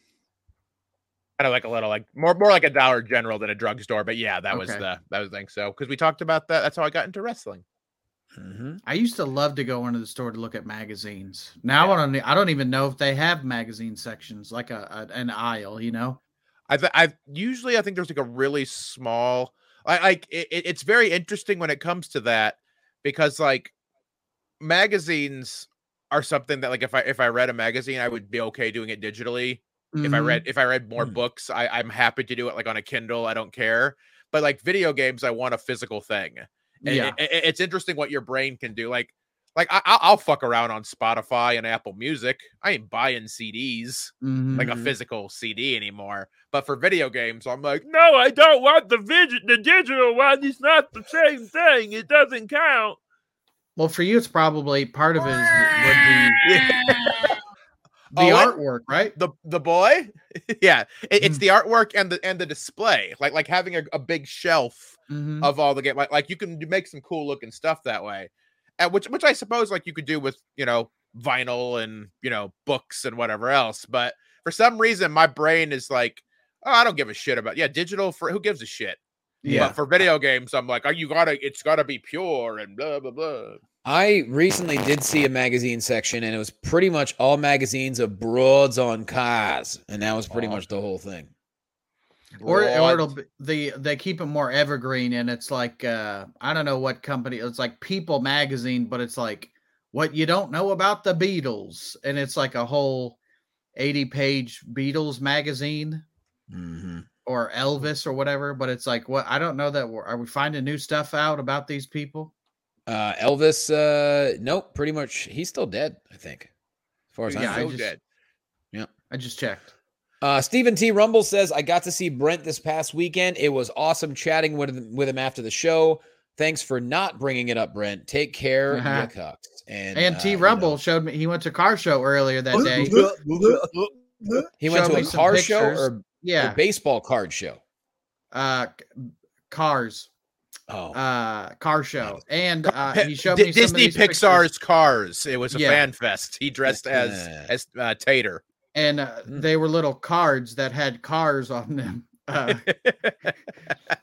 B: Kind of like a little like more more like a Dollar General than a drugstore, but yeah, that was the that was the thing. So because we talked about that, that's how I got into wrestling.
A: Mhm.
C: I used to love to go into the store to look at magazines. Now I don't. I don't even know if they have magazine sections like a, a an aisle. You know.
B: I I usually I think there's like a really small I like it, it- it's very interesting when it comes to that because like magazines are something that like if I if I read a magazine I would be okay doing it digitally if I
C: Mhm.
B: read if I read more
A: Mm.
B: books, I, I'm happy to do it like on a Kindle. I don't care. But like video games, I want a physical thing.
C: Yeah.
B: it- it- it's interesting what your brain can do. Like, like I, I'll I'll fuck around on Spotify and Apple Music. I ain't buying CDs
C: Mhm.
B: like a
A: Mhm.
B: physical CD anymore. But for video games, I'm like, no, I don't want the vid- the digital one. It's not the same thing. It doesn't count.
C: Well, for you, it's probably part of it is, would be (laughs) the
B: Oh,
C: artwork, right?
B: The the boy, (laughs) yeah, it,
C: Mm.
B: it's the artwork and the and the display. Like like having a, a big shelf
C: Mhm.
B: of all the game. Like, like you can make some cool looking stuff that way, and which which I suppose like you could do with you know vinyl and you know books and whatever else. But for some reason, my brain is like, oh, I don't give a shit about yeah digital for who gives a shit.
C: yeah.
B: But for video games, I'm like, oh, you gotta it's gotta be pure and blah blah blah.
A: I recently did see a magazine section, and it was pretty much all magazines of broads on cars, and that was pretty much the whole thing.
C: or or it'll be the they keep it more evergreen and it's like uh i don't know what company it's like people magazine but it's like what you don't know about the beatles and it's like a whole 80 page beatles magazine
A: hmm
C: or elvis or whatever but it's like what i don't know that we're, are we finding new stuff out about these people
A: Uh, Elvis, uh, nope, pretty much he's still dead. I think, as far as
C: Yeah,
A: I
C: I just-
B: dead. Yeah.
C: I just checked
A: Uh, Stephen T. Rumble says, I got to see Brent this past weekend. It was awesome chatting with him, with him after the show. Thanks for not bringing it up, Brent. Take care, (laughs)
C: Uh-huh.
A: cucks. And,
C: and
A: uh,
C: t
A: you
C: rumble
A: know,
C: showed me he went to car show earlier that day
A: he went
C: showed
A: to a car show or a
C: yeah
A: baseball card show.
C: uh cars
A: Oh,
C: uh car show and uh he showed
B: Di-
C: me
B: Disney
C: these pictures.
B: Pixar's Cars. It was a
C: Yeah.
B: fan fest. He dressed as as uh, Tater.
C: and uh,
A: Mm.
C: they were little cards that had cars on them. (laughs) Uh,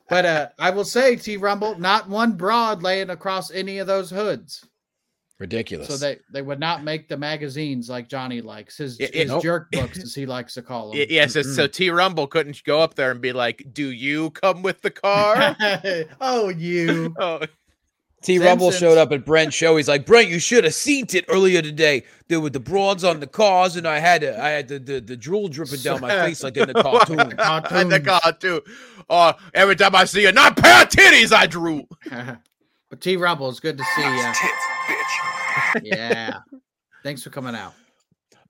C: but uh, I will say, T Rumble, not one broad laying across any of those hoods,
A: ridiculous.
C: so they they would not make the magazines like Jonny likes his
B: Yeah, yeah,
C: his
A: nope.
C: jerk (laughs) books, as he likes to call them.
B: Y- yes, it's- so T Rumble couldn't go up there and be like, "Do you come with the car?" (laughs)
C: oh, you! (laughs)
B: oh,
A: T. Rumble showed up at Brent's show. He's like, Brent, you should have seen it earlier today. There were the broads on the cars, and I had uh, I had the, the, the drool dripping down my face like in the cartoon.
B: and the
C: Cartoons.
B: car too. Oh, uh, every time I see a not pair of titties, I drew.
C: But T Rumble, it's good to see you.
D: Tits, bitch. (laughs) (laughs)
C: Yeah, thanks for coming out.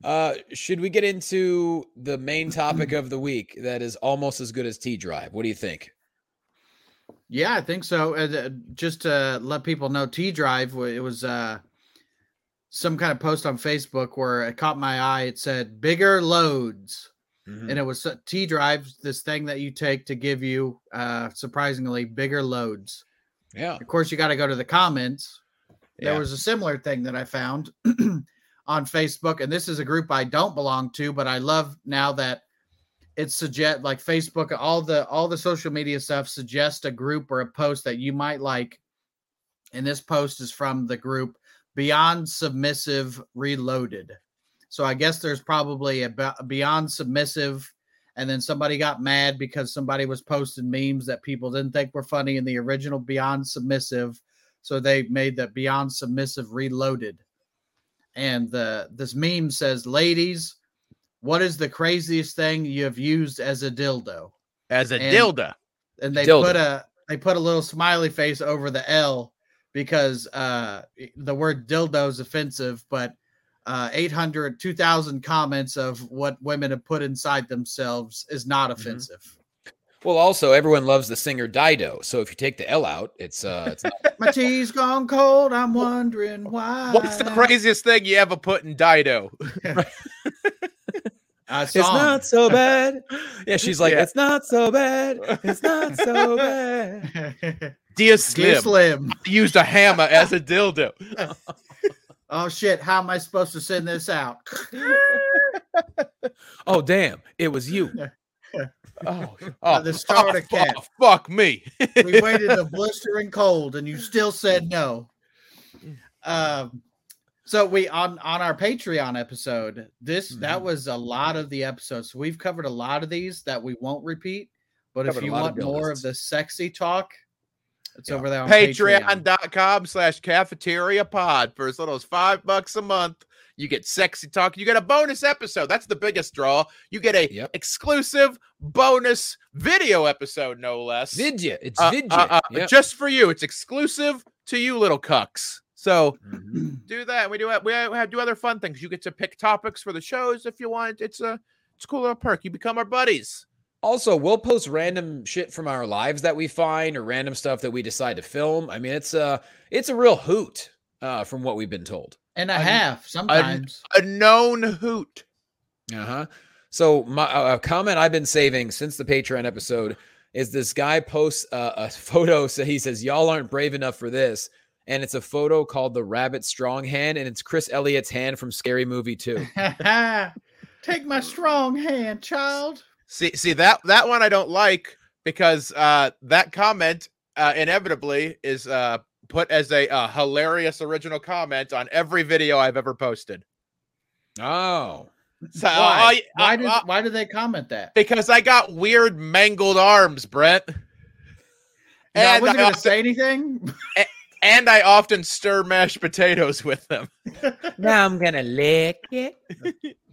A: Uh, should we get into the main topic of the week that is almost as good as T Drive? What do you think?
C: Yeah, I think so. Uh, just to let people know, T Drive, it was uh, some kind of post on Facebook where it caught my eye. It said bigger loads.
A: Mhm.
C: And it was T Drive, this thing that you take to give you uh, surprisingly bigger loads.
A: Yeah.
C: Of course, you got to go to the comments.
B: Yeah.
C: There was a similar thing that I found (clears throat) on Facebook, and this is a group I don't belong to, but I love now that it suggest like Facebook, all the all the social media stuff suggest a group or a post that you might like. And this post is from the group Beyond Submissive Reloaded. So I guess there's probably a Beyond Submissive, and then somebody got mad because somebody was posting memes that people didn't think were funny in the original Beyond Submissive. So they made the Beyond Submissive Reloaded. And the this meme says, "Ladies, what is the craziest thing you have used as a dildo?"
B: As a
C: And-
B: dildo.
C: And they
A: Dildo.
C: put a they put a little smiley face over the L because uh the word dildo is offensive, but uh 800 2000 comments of what women have put inside themselves is not
A: Mm-hmm.
C: offensive.
A: Well, also everyone loves the singer Dido. So if you take the L out, it's uh, it's not. (laughs)
C: My tea's gone cold. I'm wondering why.
B: What's the craziest thing you ever put in Dido? (laughs)
A: It's not so bad. Yeah, she's like,
B: Yeah.
A: it's not so bad. It's not so bad. (laughs)
C: Dear
B: Dear Slim
C: Slim.
B: used a hammer as a dildo.
C: Oh shit! How am I supposed to send this out? (laughs)
A: Oh damn, it was you. (laughs)
B: Oh, oh,
C: the (laughs) starter
B: oh,
C: cat.
B: fu- fuck me.
C: we waited the blistering cold and you still said no um so we on on our patreon episode this that
A: Mhm.
C: was a lot of the episodes we've covered a lot of these that we won't repeat but if
A: Covered a
C: you
A: lot of
C: want more of the sexy talk it's
A: Yeah.
C: over there on
B: Patreon.com slash cafeteria pod for as little as five bucks a month. You get sexy talk. You get a bonus episode. That's the biggest draw. You get a
A: Yep.
B: exclusive bonus video episode, no less.
A: Vidya. It's
B: Uh,
A: Vidya.
B: uh, uh,
A: Yep.
B: Just for you. It's exclusive to you, little cucks. So
A: Mhm.
B: do that. We do we have do other fun things. You get to pick topics for the shows if you want. It's a it's a cool little perk. You become our buddies.
A: Also, we'll post random shit from our lives that we find or random stuff that we decide to film. I mean, it's a it's a real hoot uh, from what we've been told.
C: and a half sometimes
B: A known hoot.
A: Uh huh. So my uh, a comment I've been saving since the Patreon episode is this guy posts uh, a (laughs) photo. So he says, "Y'all aren't brave enough for this," and it's a photo called the Rabbit Strong Hand, and it's Chris Elliott's hand from Scary Movie Two. (laughs)
C: take my strong hand child
B: See, see that that one I don't like because uh, that comment uh, inevitably is uh, put as a uh, hilarious original comment on every video I've ever posted.
A: Oh,
B: So,
C: Why?
B: uh,
C: why
B: uh,
C: did
B: uh,
C: why did they comment that?
B: because I got weird mangled arms, Brent.
C: No, I wasn't gonna say anything.
B: and I often stir mashed potatoes with them. (laughs)
A: now I'm gonna lick it. (laughs)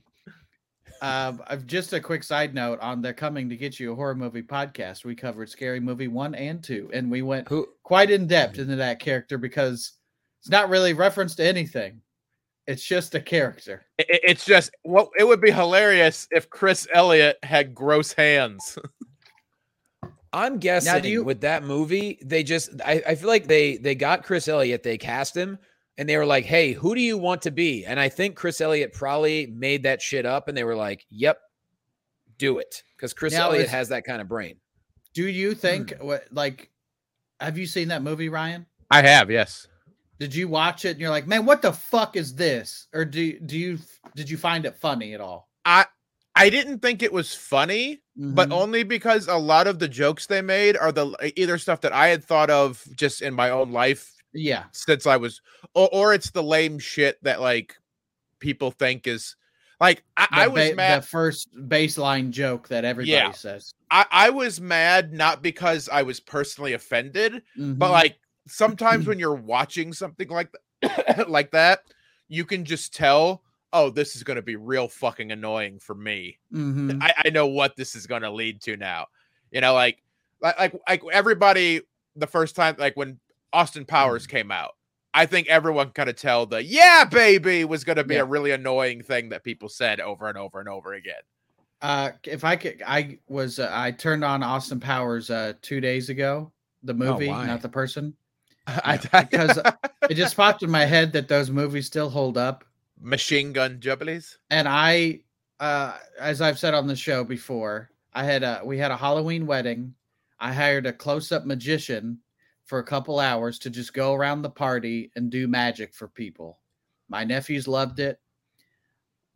C: Um, I've just a quick side note on the coming to get you a horror movie podcast. We covered Scary Movie one and two, and we went
A: Who?
C: quite in depth into that character because it's not really referenced to anything. It's just a character.
B: I- I- It's just what it would be hilarious if Chris Elliott had gross hands. (laughs)
A: I'm guessing
C: you-
A: with that movie, they just I, I feel like they they got Chris Elliott, they cast him, and they were like, Hey, who do you want to be? And I think Chris Elliott probably made that shit up and they were like, Yep, do it. Because Chris
C: Now,
A: Elliott
C: is-
A: has that kind of brain.
C: Do you think
B: Hmm.
C: what like have you seen that movie, Ryan?
B: I have, yes.
C: Did you watch it and you're like, man, what the fuck is this? Or do do you did you find it funny at all?
B: I I didn't think it was funny, but
C: Mhm.
B: only because a lot of the jokes they made are the either stuff that I had thought of just in my own life
C: yeah,
B: since I was, or, or it's the lame shit that like people think is like I, I was
C: ba-
B: mad.
C: the first baseline joke that everybody
B: Yeah.
C: says.
B: I, I was mad not because I was personally offended, but
C: Mhm.
B: like sometimes when you're watching something like th- (coughs) like that, you can just tell, oh, this is going to be real fucking annoying for me.
C: Mhm.
B: I, I know what this is going to lead to now. You know, like, like, like, like everybody the first time, like when Austin Powers
C: Mm.
B: came out, I think everyone kind of tell the "yeah, baby" was going to be
C: Yeah.
B: a really annoying thing that people said over and over and over again.
C: Uh, if I could, I was uh, I turned on Austin Powers uh two days ago. The movie,
A: why?
C: not the person. (laughs)
B: I,
C: because (laughs) It just popped in my head that those movies still hold up,
B: machine gun jubblies.
C: and I, uh, as I've said on the show before, I had a we had a Halloween wedding. I hired a close up magician for a couple hours to just go around the party and do magic for people. My nephews loved it.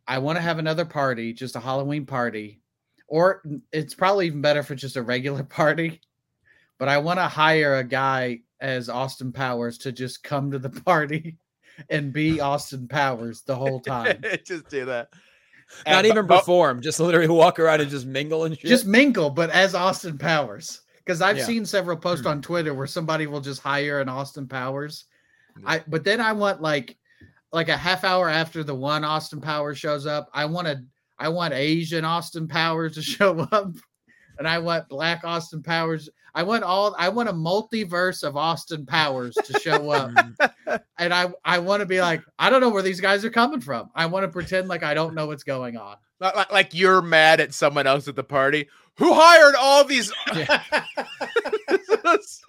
C: I want to have another party, just a Halloween party, or it's probably even better for just a regular (laughs) party. But I want to hire a guy as Austin Powers to just come to the (laughs) party and be Austin Powers the whole time. (laughs)
B: just do that.
A: Not
B: And-
A: even
B: but-
A: perform, just literally walk around and just mingle and shit.
C: just mingle, but as Austin Powers. Because I've
A: Yeah.
C: seen several posts on hmm. Twitter where somebody will just hire an Austin Powers.
B: Yeah.
C: I but then I want like like a half hour after the one Austin Powers shows up, I want a I want Asian Austin Powers to (laughs) show up, and I want Black Austin Powers. I want all I want a multiverse of Austin Powers to show up, (laughs) and I I want to be like I don't know where these guys are coming from. I want to pretend like I don't know what's going on.
B: Like, like- like you're mad at someone else at the party who hired all these. (laughs) Serious.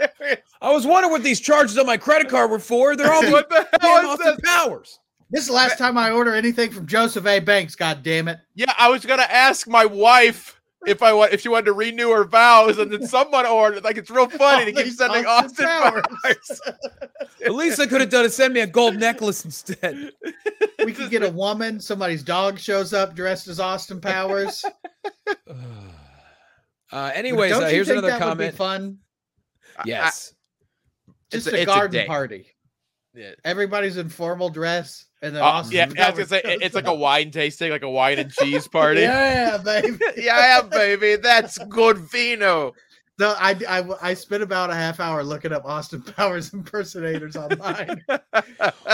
B: (laughs)
A: I was wondering what these charges on my credit card were for. They're all (laughs)
B: what the hell is this?
A: Powers.
C: This is the last time I order anything from Joseph A. Banks. God damn it!
B: Yeah, I was gonna ask my wife if I want if she wanted to renew her vows, and then (laughs) someone ordered. Like it's real funny
C: All
B: to keep sending
C: Austin
B: Austin
C: Powers. (laughs)
B: Powers. (laughs)
A: At least I could have done is send me a gold necklace instead.
C: We could get a woman. Somebody's dog shows up dressed as Austin Powers. (sighs)
A: Uh, anyways, uh, here's another
C: that would
A: comment.
C: fun.
A: Yes.
C: Just
B: It's
C: a,
B: a- it's a
C: garden
B: day.
C: party.
B: Yeah.
C: Everybo's in formal dress, and then Austin
B: yeah, I was gonna say it's like a wine tasting, like a wine and cheese party. (laughs)
C: Yeah, baby. (laughs)
B: yeah, baby, that's good vino.
C: So I, I I spent about a half hour looking up Austin (laughs) Powers impersonators online.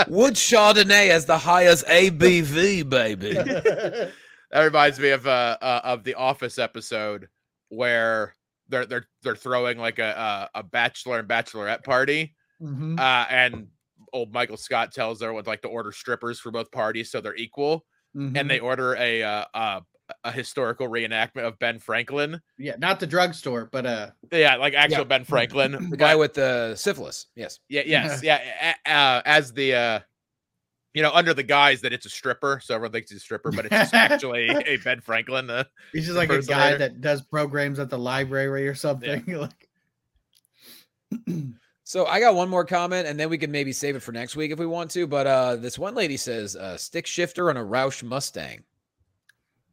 A: Wood Chardonnay has the highest ABV, baby.
B: That reminds me of uh, uh of the Office episode where they're they're they're throwing like a a, a bachelor and bachelorette party,
C: Mhm.
B: uh, and old Michael Scott tells everyone like to order strippers for both parties so they're equal,
C: Mhm.
B: and they order a uh, uh a historical reenactment of Ben Franklin.
C: yeah, not the drugstore, but uh,
B: Yeah, like actual
A: Yeah.
B: Ben Franklin,
A: The guy
B: but-
A: with the syphilis. Yes.
B: yeah, yes, (laughs) yeah, uh, as the uh you know, under the guise that it's a stripper, so everyone thinks he's a stripper, but it's just (laughs) actually a Ben Franklin. Uh,
C: he's just like a guy that does programs at the library or something. (laughs) like, (clears throat)
A: So I got one more comment, and then we can maybe save it for next week if we want to. But uh, this one lady says uh, stick shifter on a Roush Mustang.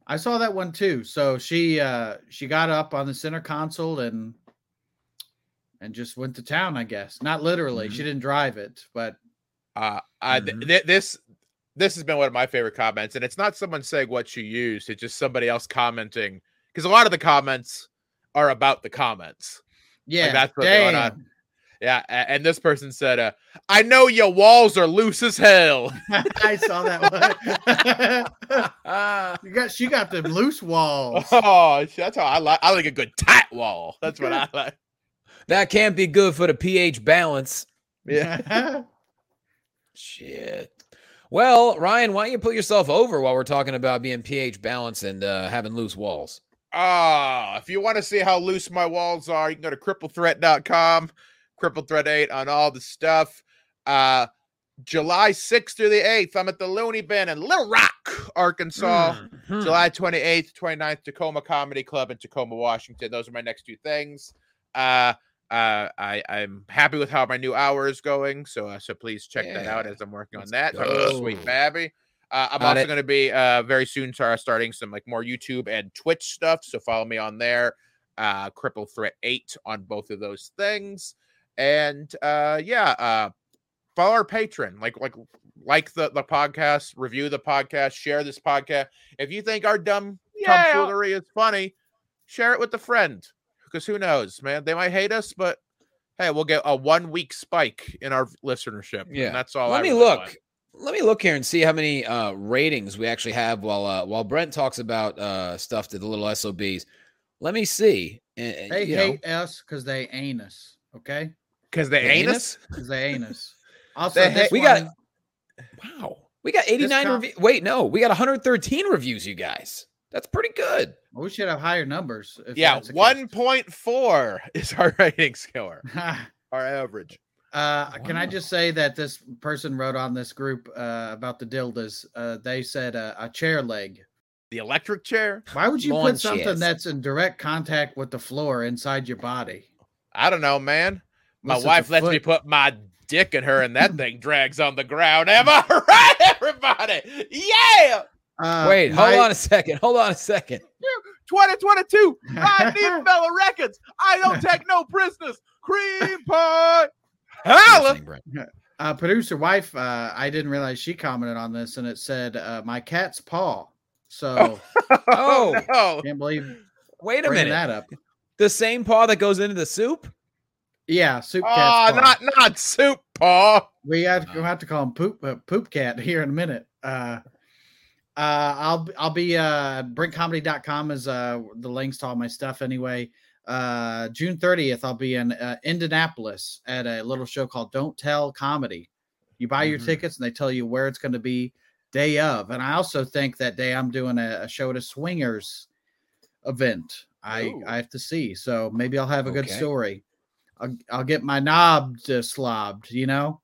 C: I saw that one too. So she uh she got up on the center console and and just went to town. I guess not literally.
A: Mhm.
C: She didn't drive it, but
B: Uh, I, th-
A: Mhm.
B: th- this this has been one of my favorite comments, and it's not someone saying what you used; it's just somebody else commenting because a lot of the comments are about the comments.
C: yeah,
B: that's what's going
C: damn.
B: on. Yeah, and this person said, uh, "I know your walls are loose as hell." (laughs)
C: I saw that one.
A: Ah, (laughs)
C: you got she got the loose walls. (laughs)
B: Oh, that's how I like. I like a good tight wall. That's what I like.
A: that can't be good for the pH balance.
B: Yeah.
A: Shit. Well, Ryan, why don't you put yourself over while we're talking about being pH balanced and uh, having loose walls?
B: Ah, if you want to see how loose my walls are, you can go to cripplethreat.com, cripple threat 8 on all the stuff. Uh July 6th through the 8th, I'm at the Looney Bin in Little Rock, Arkansas.
A: Mhm.
B: July 28th, 29th, Tacoma Comedy Club in Tacoma, Washington. Those are my next two things. Uh uh, I I'm happy with how my new hour is going, so uh, so please check that out as I'm working
A: Let's
B: on that.
A: Go.
B: Sweet Babby. Uh, I'm
A: Got
B: also going to be uh, very soon start starting some like more YouTube and Twitch stuff. So follow me on there. Uh, Cripple Threat Eight on both of those things, and uh, yeah, uh, follow our patron. Like like like the the podcast, review the podcast, share this podcast. If you think our dumb
E: Yeah.
B: tomfoolery is funny, share it with a friend. Because who knows, man? They might hate us, but hey, we'll get a one week spike in our listenership. and
A: Yeah.
B: that's all.
A: Let
B: I
A: me
B: really
A: look.
B: want.
A: Let me look here and see how many uh, ratings we actually have while uh, while Brent talks about uh, stuff to the little SOBs. Let me see. And- and,
C: They
A: you know,
C: hate us because they ain't us. Okay,
B: Because they
A: The
B: ain't
A: anus?
B: us.
C: because they ain't us. (laughs) Also, this
B: hate-
A: We got- wow, we got 89
C: com-
A: reviews. Wait, no, we got 113 reviews. You guys, that's pretty good.
C: we should have higher numbers. If
B: Yeah,
C: that's the case.
B: one point four is our (laughs) rating score, (laughs) our average.
C: Uh, Can I just say that this person wrote on this group uh, about the dildas? Uh, they said uh, a chair leg.
B: The electric chair.
C: Why would you
A: Lawn
C: put something
A: chairs.
C: that's in direct contact with the floor inside your body?
B: I don't know, man. My
C: What's
B: wife lets me put my dick in her, and that (laughs) thing drags on the ground. Am I (laughs) right, everybody? Yeah.
C: Uh,
A: Wait,
C: my-
A: hold on a second. Hold on a second.
E: 2022, Ryan Diefenbauer (laughs) Records. I don't take no prisoners. Cream pie.
A: You're
B: Holla.
C: uh, producer wife. Uh, I didn't realize she commented on this, and it said uh, my cat's paw. So
A: Oh.
B: no.
C: can't believe
A: Wait a minute.
C: that up.
A: The same paw that goes into the soup?
C: Yeah, soup
B: Oh,
C: cat's paw.
B: not not soup, Paul.
C: We have,
A: Oh.
C: we'll have to call him poop uh, poop cat here in a minute. Uh, uh, I'll I'll be uh brinkcomedy.com is uh the links to all my stuff anyway. Uh, June 30th, I'll be in uh, Indianapolis at a little show called Don't Tell Comedy. You buy your
A: Mhm.
C: tickets and they tell you where it's going to be day of. And I also think that day I'm doing a, a show at a swingers event. I
B: Ooh.
C: I have to see. So maybe I'll have a good story. I'll, I'll get my knob uh, slobbed, you know.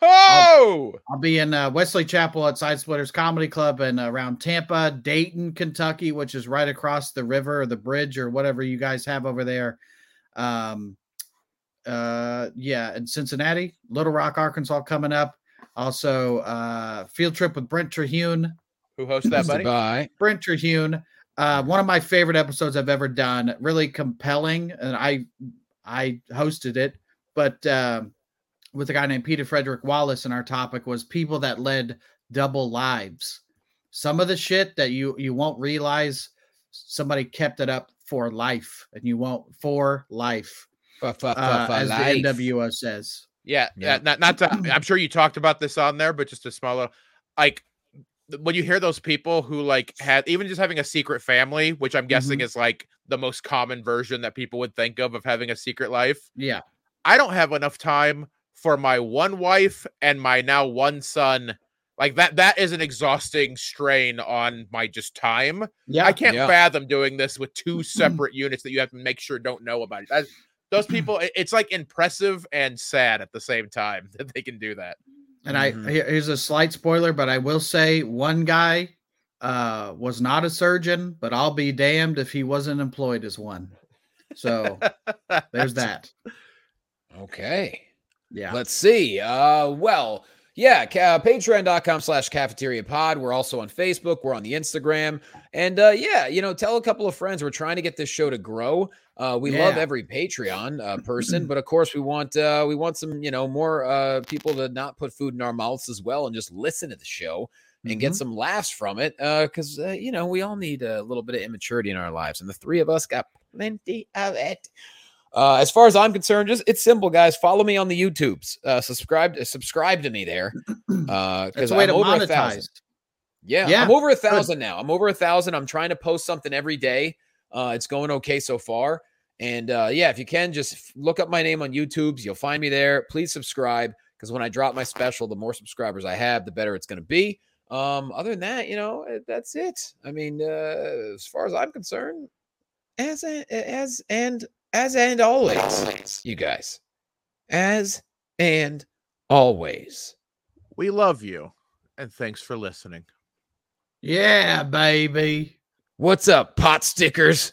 B: Oh,
C: I'll be in uh, Wesley Chapel at Side Splitters Comedy Club and around Tampa, Dayton, Kentucky, which is right across the river or the bridge or whatever you guys have over there. Um, uh, yeah, and Cincinnati, Little Rock, Arkansas coming up. Also, uh, field trip with Brent Terhune.
B: who hosts that, buddy?
A: Bye.
C: Brent Terhune. uh, one of my favorite episodes I've ever done. Really compelling, and I I hosted it, but um, with a guy named Peter Frederick Wallace, and our topic was people that led double lives. Some of the shit that you you won't realize somebody kept it up for life, and you won't for life,
A: Fa- fa- fa-
C: uh,
A: fa-
C: as
A: life.
C: the NWO says.
B: Yeah,
A: Yeah.
B: yeah. Not, not to, I'm sure you talked about this on there, but just a small little, like th- when you hear those people who like had even just having a secret family, which I'm guessing mm-hmm. is like the most common version that people would think of of having a secret life.
C: Yeah,
B: I don't have enough time for my one wife and my now one son. Like that, that is an exhausting strain on my just time.
C: yeah.
B: I can't
A: Yeah.
B: fathom doing this with two (clears throat) separate units that you have to make sure don't know about it. That- those people, (clears throat) it's like impressive and sad at the same time (laughs) that they can do that.
C: And I
A: Mhm.
C: here- here's a slight spoiler, but I will say one guy uh was not a surgeon, but I'll be damned if he wasn't employed as one. So (laughs) there's that.
A: Okay.
C: Yeah.
A: Let's see. Uh, well, yeah, ca- patreon.com slash cafeteria pod. We're also on Facebook. We're on the Instagram. And uh, yeah, you know, tell a couple of friends. We're trying to get this show to grow. Uh, we love every Patreon uh, person, (clears throat) but of course we want uh, we want some you know more uh, people to not put food in our mouths as well and just listen to the show and get
C: Mhm.
A: some laughs from it because uh, you know we all need a little bit of immaturity in our lives, and the three of us got plenty of it. Uh, as far as I'm concerned, just it's simple, guys. Follow me on the YouTubes. Uh, subscribe, subscribe to me there. (clears throat) Uh, because
C: a way
A: I'm
C: to
A: over a thousand.
C: monetize.
A: Yeah,
C: Yeah,
A: I'm over a thousand now. I'm over a thousand. I'm trying to post something every day. Uh, it's going okay so far. And uh, yeah, if you can, just look up my name on YouTube. You'll find me there. Please subscribe because when I drop my special, the more subscribers I have, the better it's going to be. Um, other than that, you know, uh, that's it. I mean, uh, as far as I'm concerned, as a, as and as and always, you guys, as and always.
B: We love you, and thanks for listening.
C: Yeah, baby.
A: What's up, pot stickers?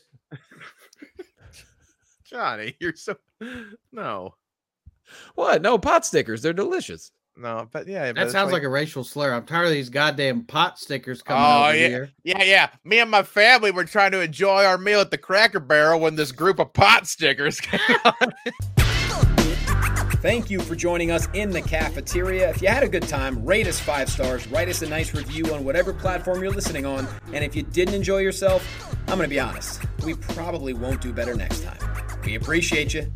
B: Jonny, (laughs) you're so no,
A: What? No pot stickers. They're delicious.
B: no, but yeah,
C: That sounds like, a racial slur. I'm tired of these goddamn pot stickers coming
B: Oh,
C: over
B: yeah.
C: here.
B: yeah, yeah. Me and my family were trying to enjoy our meal at the Cracker Barrel when this group of pot stickers. (laughs) came on.
A: Thank you for joining us in the cafeteria. If you had a good time, rate us five stars, write us a nice review on whatever platform you're listening on. And if you didn't enjoy yourself, I'm going to be honest, we probably won't do better next time. We appreciate you.